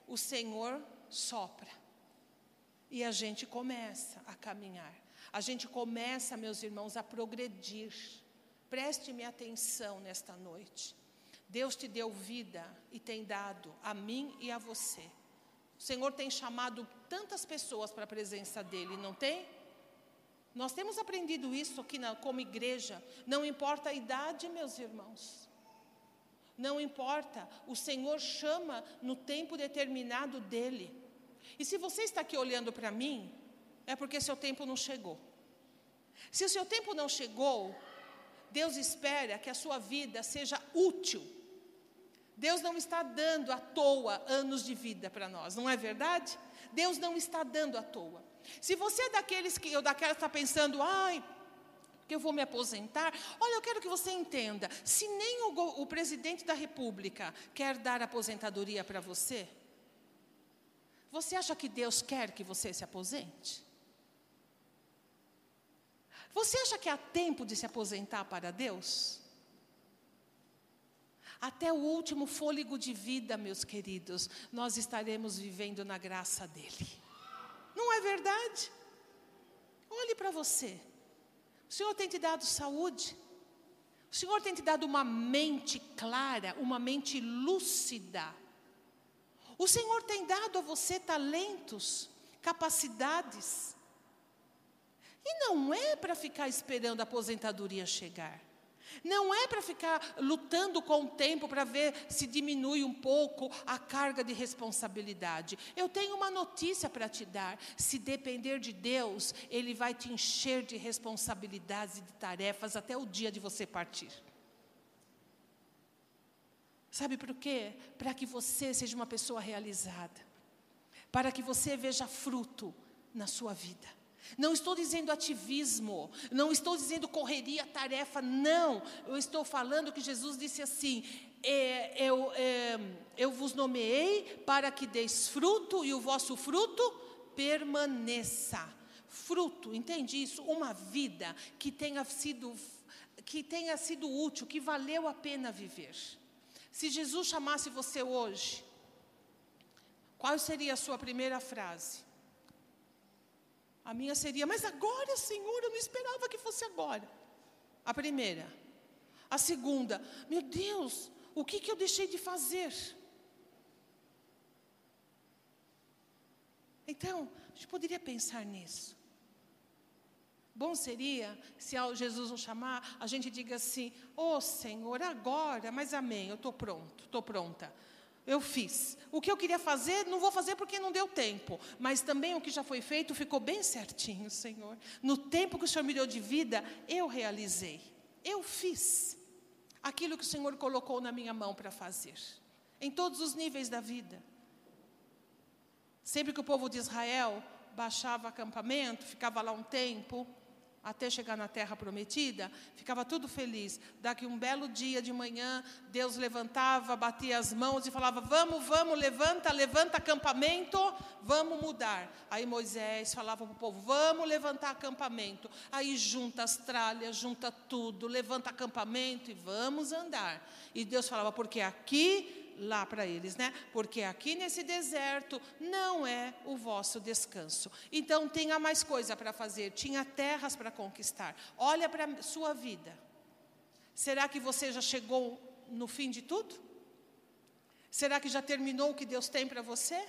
O Senhor sopra. E a gente começa a caminhar. A gente começa, meus irmãos, a progredir. Preste-me atenção nesta noite. Deus te deu vida e tem dado a mim e a você. O Senhor tem chamado tantas pessoas para a presença dEle, não tem? Nós temos aprendido isso aqui na, como igreja. Não importa a idade, meus irmãos. Não importa. O Senhor chama no tempo determinado dele. E se você está aqui olhando para mim, é porque seu tempo não chegou. Se o seu tempo não chegou, Deus espera que a sua vida seja útil. Deus não está dando à toa anos de vida para nós, não é verdade? Deus não está dando à toa. Se você é daqueles que, ou daquela que está pensando, ai, que eu vou me aposentar. Olha, eu quero que você entenda: se nem o, o presidente da República quer dar aposentadoria para você, você acha que Deus quer que você se aposente? Você acha que há tempo de se aposentar para Deus? Até o último fôlego de vida, meus queridos, nós estaremos vivendo na graça dEle. Não é verdade? Olhe para você. O Senhor tem te dado saúde. O Senhor tem te dado uma mente clara, uma mente lúcida. O Senhor tem dado a você talentos, capacidades. E não é para ficar esperando a aposentadoria chegar. Não é para ficar lutando com o tempo para ver se diminui um pouco a carga de responsabilidade. Eu tenho uma notícia para te dar: se depender de Deus, Ele vai te encher de responsabilidades e de tarefas até o dia de você partir. Sabe por quê? Para que você seja uma pessoa realizada, para que você veja fruto na sua vida. Não estou dizendo ativismo, não estou dizendo correria, tarefa, não. Eu estou falando que Jesus disse assim: é, eu, é, eu vos nomeei para que deis fruto e o vosso fruto permaneça. Fruto, entende isso? Uma vida que tenha sido que tenha sido útil, que valeu a pena viver. Se Jesus chamasse você hoje, qual seria a sua primeira frase? A minha seria, mas agora, Senhor, eu não esperava que fosse agora. A primeira. A segunda, meu Deus, o que, que eu deixei de fazer? Então, a gente poderia pensar nisso. Bom seria se ao Jesus nos chamar, a gente diga assim: Ô oh, Senhor, agora, mas amém, eu estou pronto, estou pronta. Eu fiz. O que eu queria fazer, não vou fazer porque não deu tempo. Mas também o que já foi feito ficou bem certinho, Senhor. No tempo que o Senhor me deu de vida, eu realizei. Eu fiz aquilo que o Senhor colocou na minha mão para fazer. Em todos os níveis da vida. Sempre que o povo de Israel baixava acampamento, ficava lá um tempo, até chegar na terra prometida, ficava tudo feliz. Daqui um belo dia de manhã, Deus levantava, batia as mãos e falava: Vamos, vamos, levanta, levanta acampamento, vamos mudar. Aí Moisés falava para o povo: Vamos levantar acampamento. Aí junta as tralhas, junta tudo, levanta acampamento e vamos andar. E Deus falava: Porque aqui lá para eles, né? Porque aqui nesse deserto não é o vosso descanso. Então tenha mais coisa para fazer, tinha terras para conquistar. Olha para a sua vida. Será que você já chegou no fim de tudo? Será que já terminou o que Deus tem para você?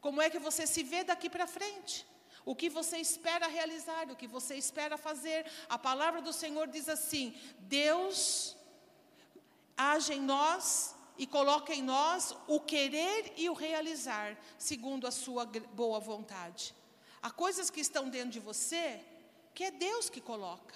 Como é que você se vê daqui para frente? O que você espera realizar, o que você espera fazer? A palavra do Senhor diz assim: Deus age em nós e coloca em nós o querer e o realizar, segundo a sua boa vontade. Há coisas que estão dentro de você que é Deus que coloca.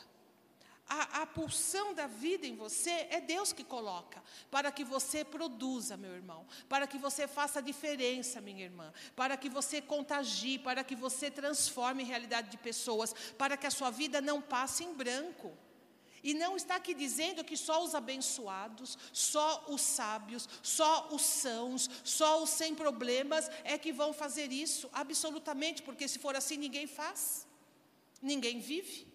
A, a, pulsão da vida em você é Deus que coloca, para que você produza, meu irmão, para que você faça diferença, minha irmã, para que você contagie, para que você transforme a realidade de pessoas, para que a sua vida não passe em branco. E não está aqui dizendo que só os abençoados, só os sábios, só os sãos, só os sem problemas é que vão fazer isso, absolutamente, porque se for assim ninguém faz, ninguém vive.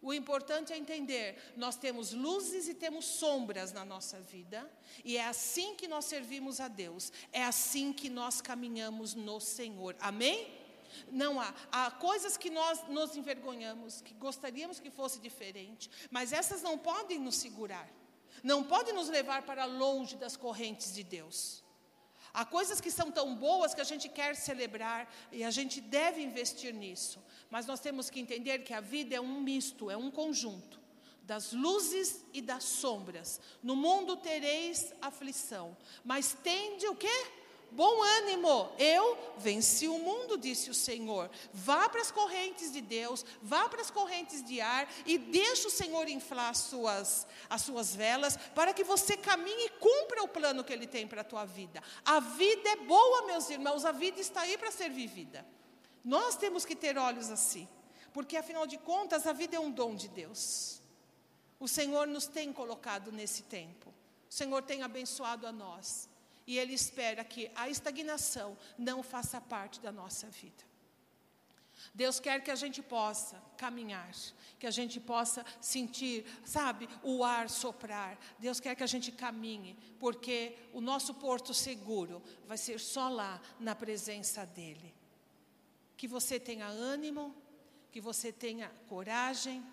O importante é entender, nós temos luzes e temos sombras na nossa vida, e é assim que nós servimos a Deus, é assim que nós caminhamos no Senhor. Amém? Não há. Há coisas que nós nos envergonhamos, que gostaríamos que fosse diferente, mas essas não podem nos segurar. Não podem nos levar para longe das correntes de Deus. Há coisas que são tão boas que a gente quer celebrar e a gente deve investir nisso. Mas nós temos que entender que a vida é um misto, é um conjunto das luzes e das sombras. No mundo tereis aflição, mas tende o quê? Bom ânimo, eu venci o mundo, disse o Senhor. Vá para as correntes de Deus, vá para as correntes de ar e deixe o Senhor inflar as suas, as suas velas para que você caminhe e cumpra o plano que Ele tem para a tua vida. A vida é boa, meus irmãos, a vida está aí para ser vivida. Nós temos que ter olhos assim, porque afinal de contas a vida é um dom de Deus. O Senhor nos tem colocado nesse tempo, o Senhor tem abençoado a nós e Ele espera que a estagnação não faça parte da nossa vida. Deus quer que a gente possa caminhar, que a gente possa sentir, sabe, o ar soprar. Deus quer que a gente caminhe, porque o nosso porto seguro vai ser só lá, na presença dEle. Que você tenha ânimo, que você tenha coragem.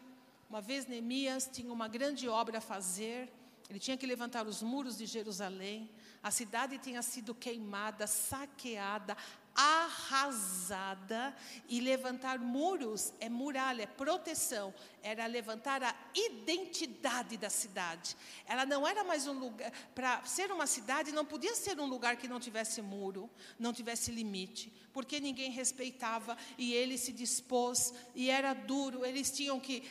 Uma vez Neemias tinha uma grande obra a fazer, ele tinha que levantar os muros de Jerusalém. A cidade tinha sido queimada, saqueada, arrasada e levantar muros é muralha, é proteção, era levantar a identidade da cidade. Ela não era mais um lugar, para ser uma cidade, não podia ser um lugar que não tivesse muro, não tivesse limite, porque ninguém respeitava e ele se dispôs e era duro. Eles tinham que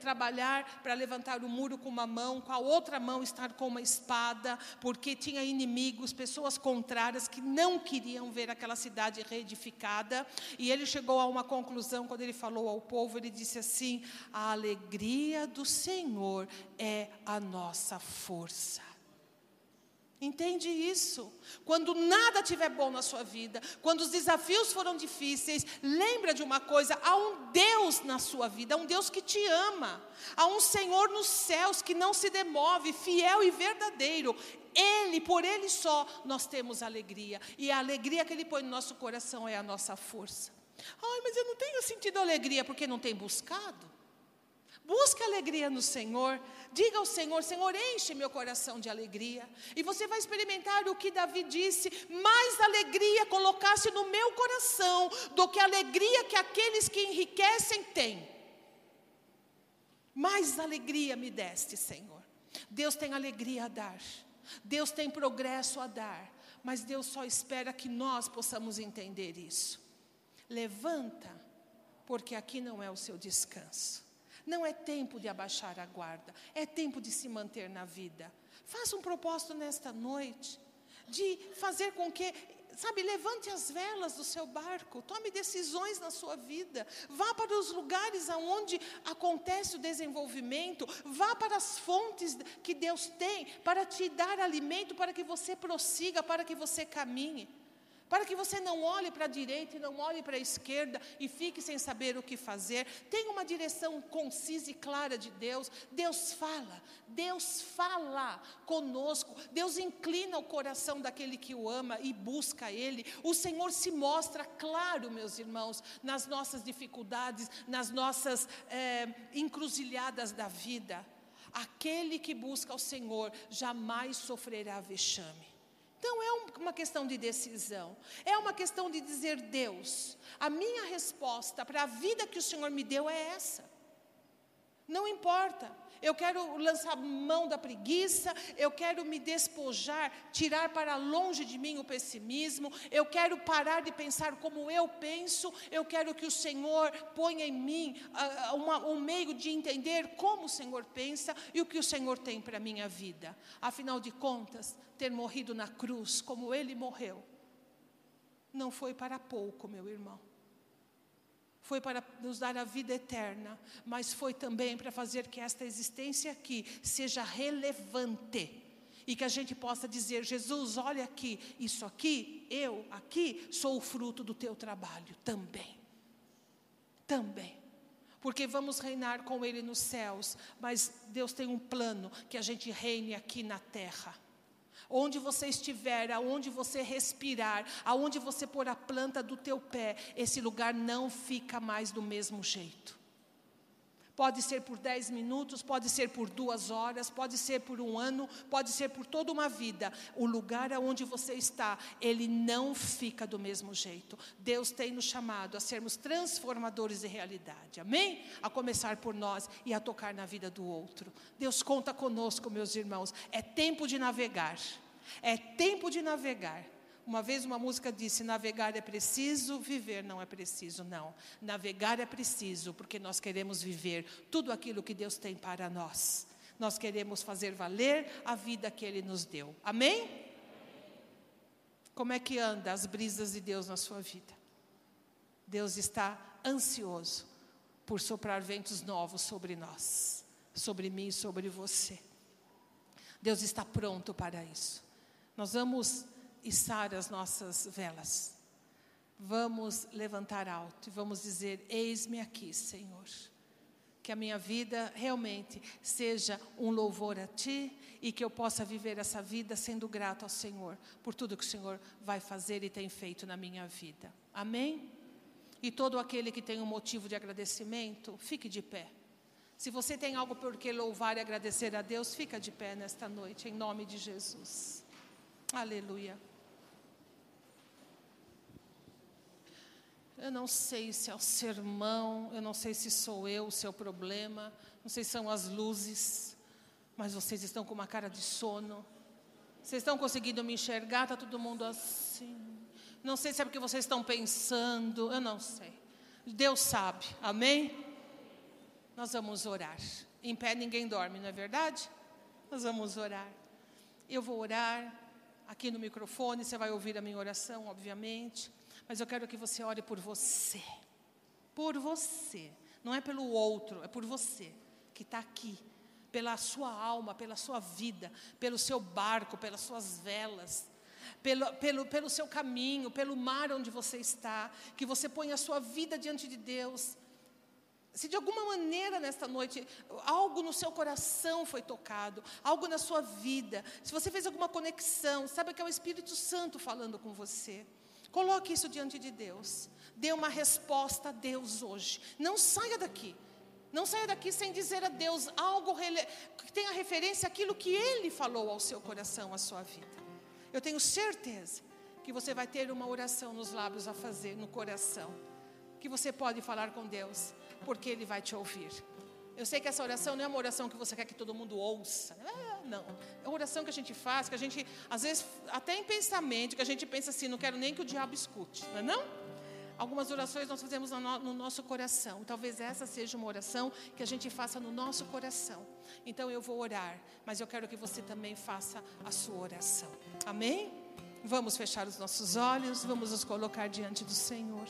trabalhar para levantar o muro com uma mão, com a outra mão estar com uma espada, porque tinha inimigos, pessoas contrárias que não queriam ver aquela cidade cidade reedificada. E ele chegou a uma conclusão quando ele falou ao povo: ele disse assim: a alegria do Senhor é a nossa força. Entende isso? Quando nada estiver bom na sua vida, quando os desafios foram difíceis, lembra de uma coisa: há um Deus na sua vida, há um Deus que te ama, há um Senhor nos céus que não se demove, fiel e verdadeiro. Ele, por Ele só, nós temos alegria. E a alegria que Ele põe no nosso coração é a nossa força. Ai, mas eu não tenho sentido alegria porque não tem buscado. Busque alegria no Senhor. Diga ao Senhor: Senhor, enche meu coração de alegria. E você vai experimentar o que Davi disse: mais alegria colocasse no meu coração do que a alegria que aqueles que enriquecem têm. Mais alegria me deste, Senhor. Deus tem alegria a dar. Deus tem progresso a dar. Mas Deus só espera que nós possamos entender isso. Levanta, porque aqui não é o seu descanso. Não é tempo de abaixar a guarda, é tempo de se manter na vida. Faça um propósito nesta noite de fazer com que, sabe, levante as velas do seu barco, tome decisões na sua vida, vá para os lugares aonde acontece o desenvolvimento, vá para as fontes que Deus tem para te dar alimento, para que você prossiga, para que você caminhe para que você não olhe para a direita e não olhe para a esquerda e fique sem saber o que fazer. Tenha uma direção concisa e clara de Deus. Deus fala, Deus fala conosco. Deus inclina o coração daquele que o ama e busca Ele. O Senhor se mostra claro, meus irmãos, nas nossas dificuldades, nas nossas é, encruzilhadas da vida. Aquele que busca o Senhor jamais sofrerá vexame. Então é uma questão de decisão, é uma questão de dizer: Deus, a minha resposta para a vida que o Senhor me deu é essa. Não importa, eu quero lançar mão da preguiça, eu quero me despojar, tirar para longe de mim o pessimismo, eu quero parar de pensar como eu penso, eu quero que o Senhor ponha em mim uh, uma, um meio de entender como o Senhor pensa e o que o Senhor tem para a minha vida. Afinal de contas, ter morrido na cruz como ele morreu, não foi para pouco, meu irmão foi para nos dar a vida eterna, mas foi também para fazer que esta existência aqui seja relevante. E que a gente possa dizer: Jesus, olha aqui, isso aqui, eu aqui, sou o fruto do teu trabalho também. Também. Porque vamos reinar com Ele nos céus, mas Deus tem um plano que a gente reine aqui na terra. Onde você estiver, aonde você respirar, aonde você pôr a planta do teu pé, esse lugar não fica mais do mesmo jeito. Pode ser por dez minutos, pode ser por duas horas, pode ser por um ano, pode ser por toda uma vida. O lugar aonde você está, ele não fica do mesmo jeito. Deus tem nos chamado a sermos transformadores de realidade. Amém? A começar por nós e a tocar na vida do outro. Deus conta conosco, meus irmãos. É tempo de navegar. É tempo de navegar. Uma vez uma música disse: navegar é preciso, viver não é preciso. Não, navegar é preciso, porque nós queremos viver tudo aquilo que Deus tem para nós. Nós queremos fazer valer a vida que Ele nos deu. Amém? Como é que anda as brisas de Deus na sua vida? Deus está ansioso por soprar ventos novos sobre nós, sobre mim e sobre você. Deus está pronto para isso. Nós vamos içar as nossas velas. Vamos levantar alto e vamos dizer: Eis-me aqui, Senhor. Que a minha vida realmente seja um louvor a Ti e que eu possa viver essa vida sendo grato ao Senhor por tudo que o Senhor vai fazer e tem feito na minha vida. Amém? E todo aquele que tem um motivo de agradecimento, fique de pé. Se você tem algo por que louvar e agradecer a Deus, fica de pé nesta noite, em nome de Jesus. Aleluia. Eu não sei se é o sermão, eu não sei se sou eu o seu problema, não sei se são as luzes, mas vocês estão com uma cara de sono. Vocês estão conseguindo me enxergar? Está todo mundo assim. Não sei se é porque vocês estão pensando, eu não sei. Deus sabe, amém? Nós vamos orar. Em pé ninguém dorme, não é verdade? Nós vamos orar. Eu vou orar aqui no microfone, você vai ouvir a minha oração, obviamente. Mas eu quero que você ore por você. Por você. Não é pelo outro, é por você que está aqui. Pela sua alma, pela sua vida, pelo seu barco, pelas suas velas. Pelo, pelo, pelo seu caminho, pelo mar onde você está, que você ponha a sua vida diante de Deus, se de alguma maneira nesta noite algo no seu coração foi tocado, algo na sua vida, se você fez alguma conexão, sabe que é o Espírito Santo falando com você. Coloque isso diante de Deus. Dê uma resposta a Deus hoje. Não saia daqui Não saia daqui sem dizer a Deus algo que tenha referência àquilo que Ele falou ao seu coração, à sua vida. Eu tenho certeza que você vai ter uma oração nos lábios a fazer, no coração, que você pode falar com Deus, porque Ele vai te ouvir. Eu sei que essa oração não é uma oração que você quer que todo mundo ouça. É, não. É uma oração que a gente faz, que a gente, às vezes, até em pensamento, que a gente pensa assim, não quero nem que o diabo escute, não é não? Algumas orações nós fazemos no nosso coração. Talvez essa seja uma oração que a gente faça no nosso coração. Então eu vou orar, mas eu quero que você também faça a sua oração. Amém? Vamos fechar os nossos olhos, vamos nos colocar diante do Senhor.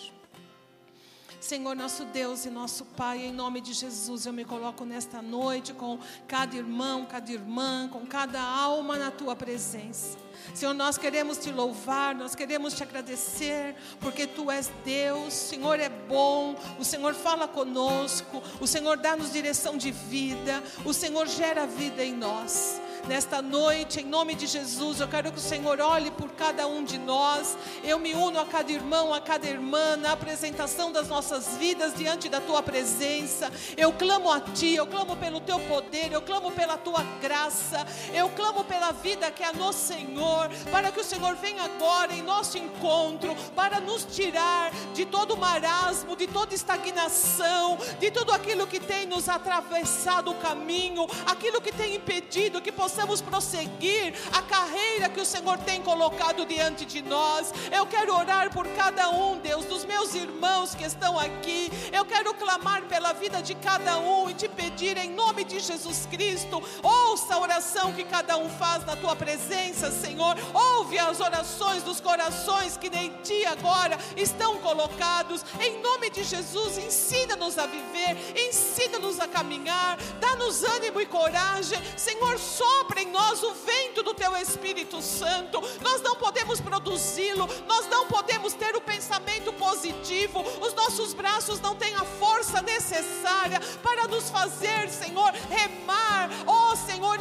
Senhor, nosso Deus e nosso Pai, em nome de Jesus, eu me coloco nesta noite com cada irmão, cada irmã, com cada alma na tua presença. Senhor, nós queremos te louvar, nós queremos te agradecer, porque tu és Deus, o Senhor é bom, o Senhor fala conosco, o Senhor dá-nos direção de vida, o Senhor gera vida em nós. Nesta noite, em nome de Jesus, eu quero que o Senhor olhe por cada um de nós. Eu me uno a cada irmão, a cada irmã, na apresentação das nossas vidas diante da tua presença. Eu clamo a ti, eu clamo pelo teu poder, eu clamo pela tua graça, eu clamo pela vida que é no Senhor, para que o Senhor venha agora em nosso encontro, para nos tirar de todo marasmo, de toda estagnação, de tudo aquilo que tem nos atravessado o caminho, aquilo que tem impedido que possamos prosseguir a carreira que o Senhor tem colocado diante de nós. Eu quero orar por cada um, Deus, dos meus irmãos que estão aqui. Eu quero clamar pela vida de cada um e te pedir em nome de Jesus Cristo. Ouça a oração que cada um faz na tua presença, Senhor. Ouve as orações dos corações que nem ti agora estão colocados. Em nome de Jesus, ensina-nos a viver, ensina-nos a caminhar, dá-nos ânimo e coragem. Senhor, sopra em nós o vento do teu Espírito Santo. Nós não podemos produzi-lo, nós não podemos ter o pensamento positivo, os nossos braços não têm a força necessária para nos fazer, Senhor, remar, oh Senhor,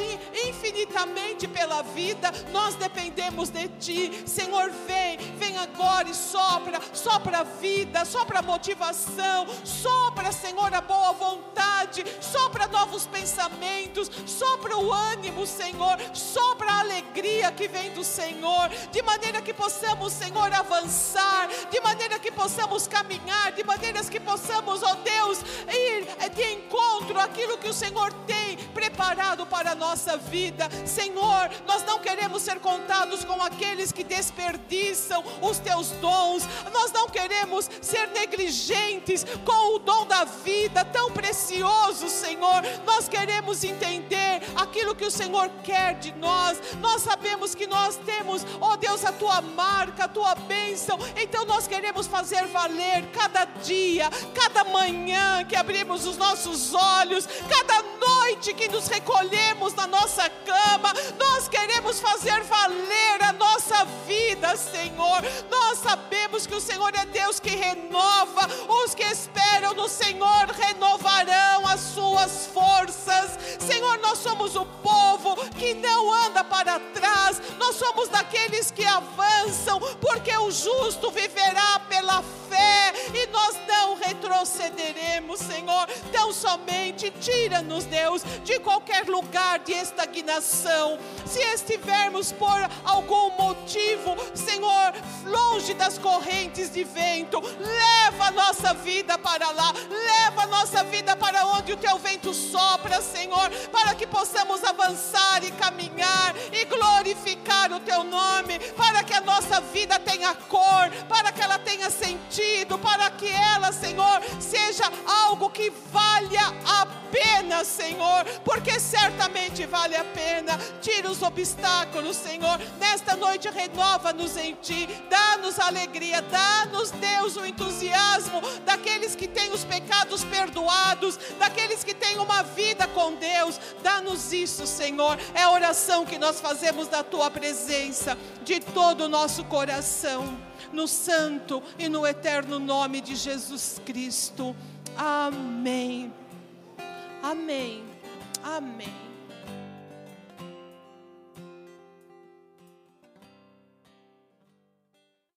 infinitamente pela vida. Nós dependemos de Ti, Senhor. Vem, vem agora e sopra, sopra a vida, sopra a motivação, sopra, Senhor, a boa vontade, sopra novos pensamentos, sopra o ânimo, Senhor, sopra a alegria que vem do Senhor, de maneira que possamos, Senhor, avançar, de maneira que possamos caminhar, de maneiras que possamos, ó Deus, ir de encontro àquilo que o Senhor tem preparado para a nossa vida. Senhor, nós não queremos ser contados com aqueles que desperdiçam os teus dons, nós não queremos ser negligentes com o dom da vida tão precioso, Senhor. Nós queremos entender aquilo que o Senhor quer de nós. Nós sabemos que nós temos, ó Deus, a tua marca, a tua bênção. Então nós queremos fazer valer cada dia, cada manhã que abrimos os nossos olhos, cada noite que nos recolhemos na nossa cama. Nós queremos fazer valer a nossa vida, Senhor. Nós sabemos que o Senhor é Deus que renova. Os que esperam no Senhor renovarão as suas forças. Senhor, nós somos o povo que não anda para trás, nós somos daqueles que avançam, porque o justo viverá pela fé e nós não retrocederemos, Senhor. Tão somente tira-nos, Deus, qualquer lugar de estagnação. Se estivermos por algum motivo, Senhor, longe das correntes de vento, leva a nossa vida para lá, leva a nossa vida para onde o teu vento sopra, Senhor, para que possamos avançar e caminhar e glorificar o teu nome, para que a nossa vida tenha cor, para que ela tenha sentido, para que ela, Senhor, seja algo que valha a pena, Senhor, porque certamente vale a pena. Tira os obstáculos, Senhor. Nesta noite, renova-nos em Ti, dá-nos alegria, dá-nos, Deus, o entusiasmo daqueles que têm os pecados perdoados, daqueles que têm uma vida com Deus. Dá-nos isso, Senhor. É a oração que nós fazemos da Tua presença, de todo o nosso coração, no santo e no eterno nome de Jesus Cristo. Amém. Amém. Amém.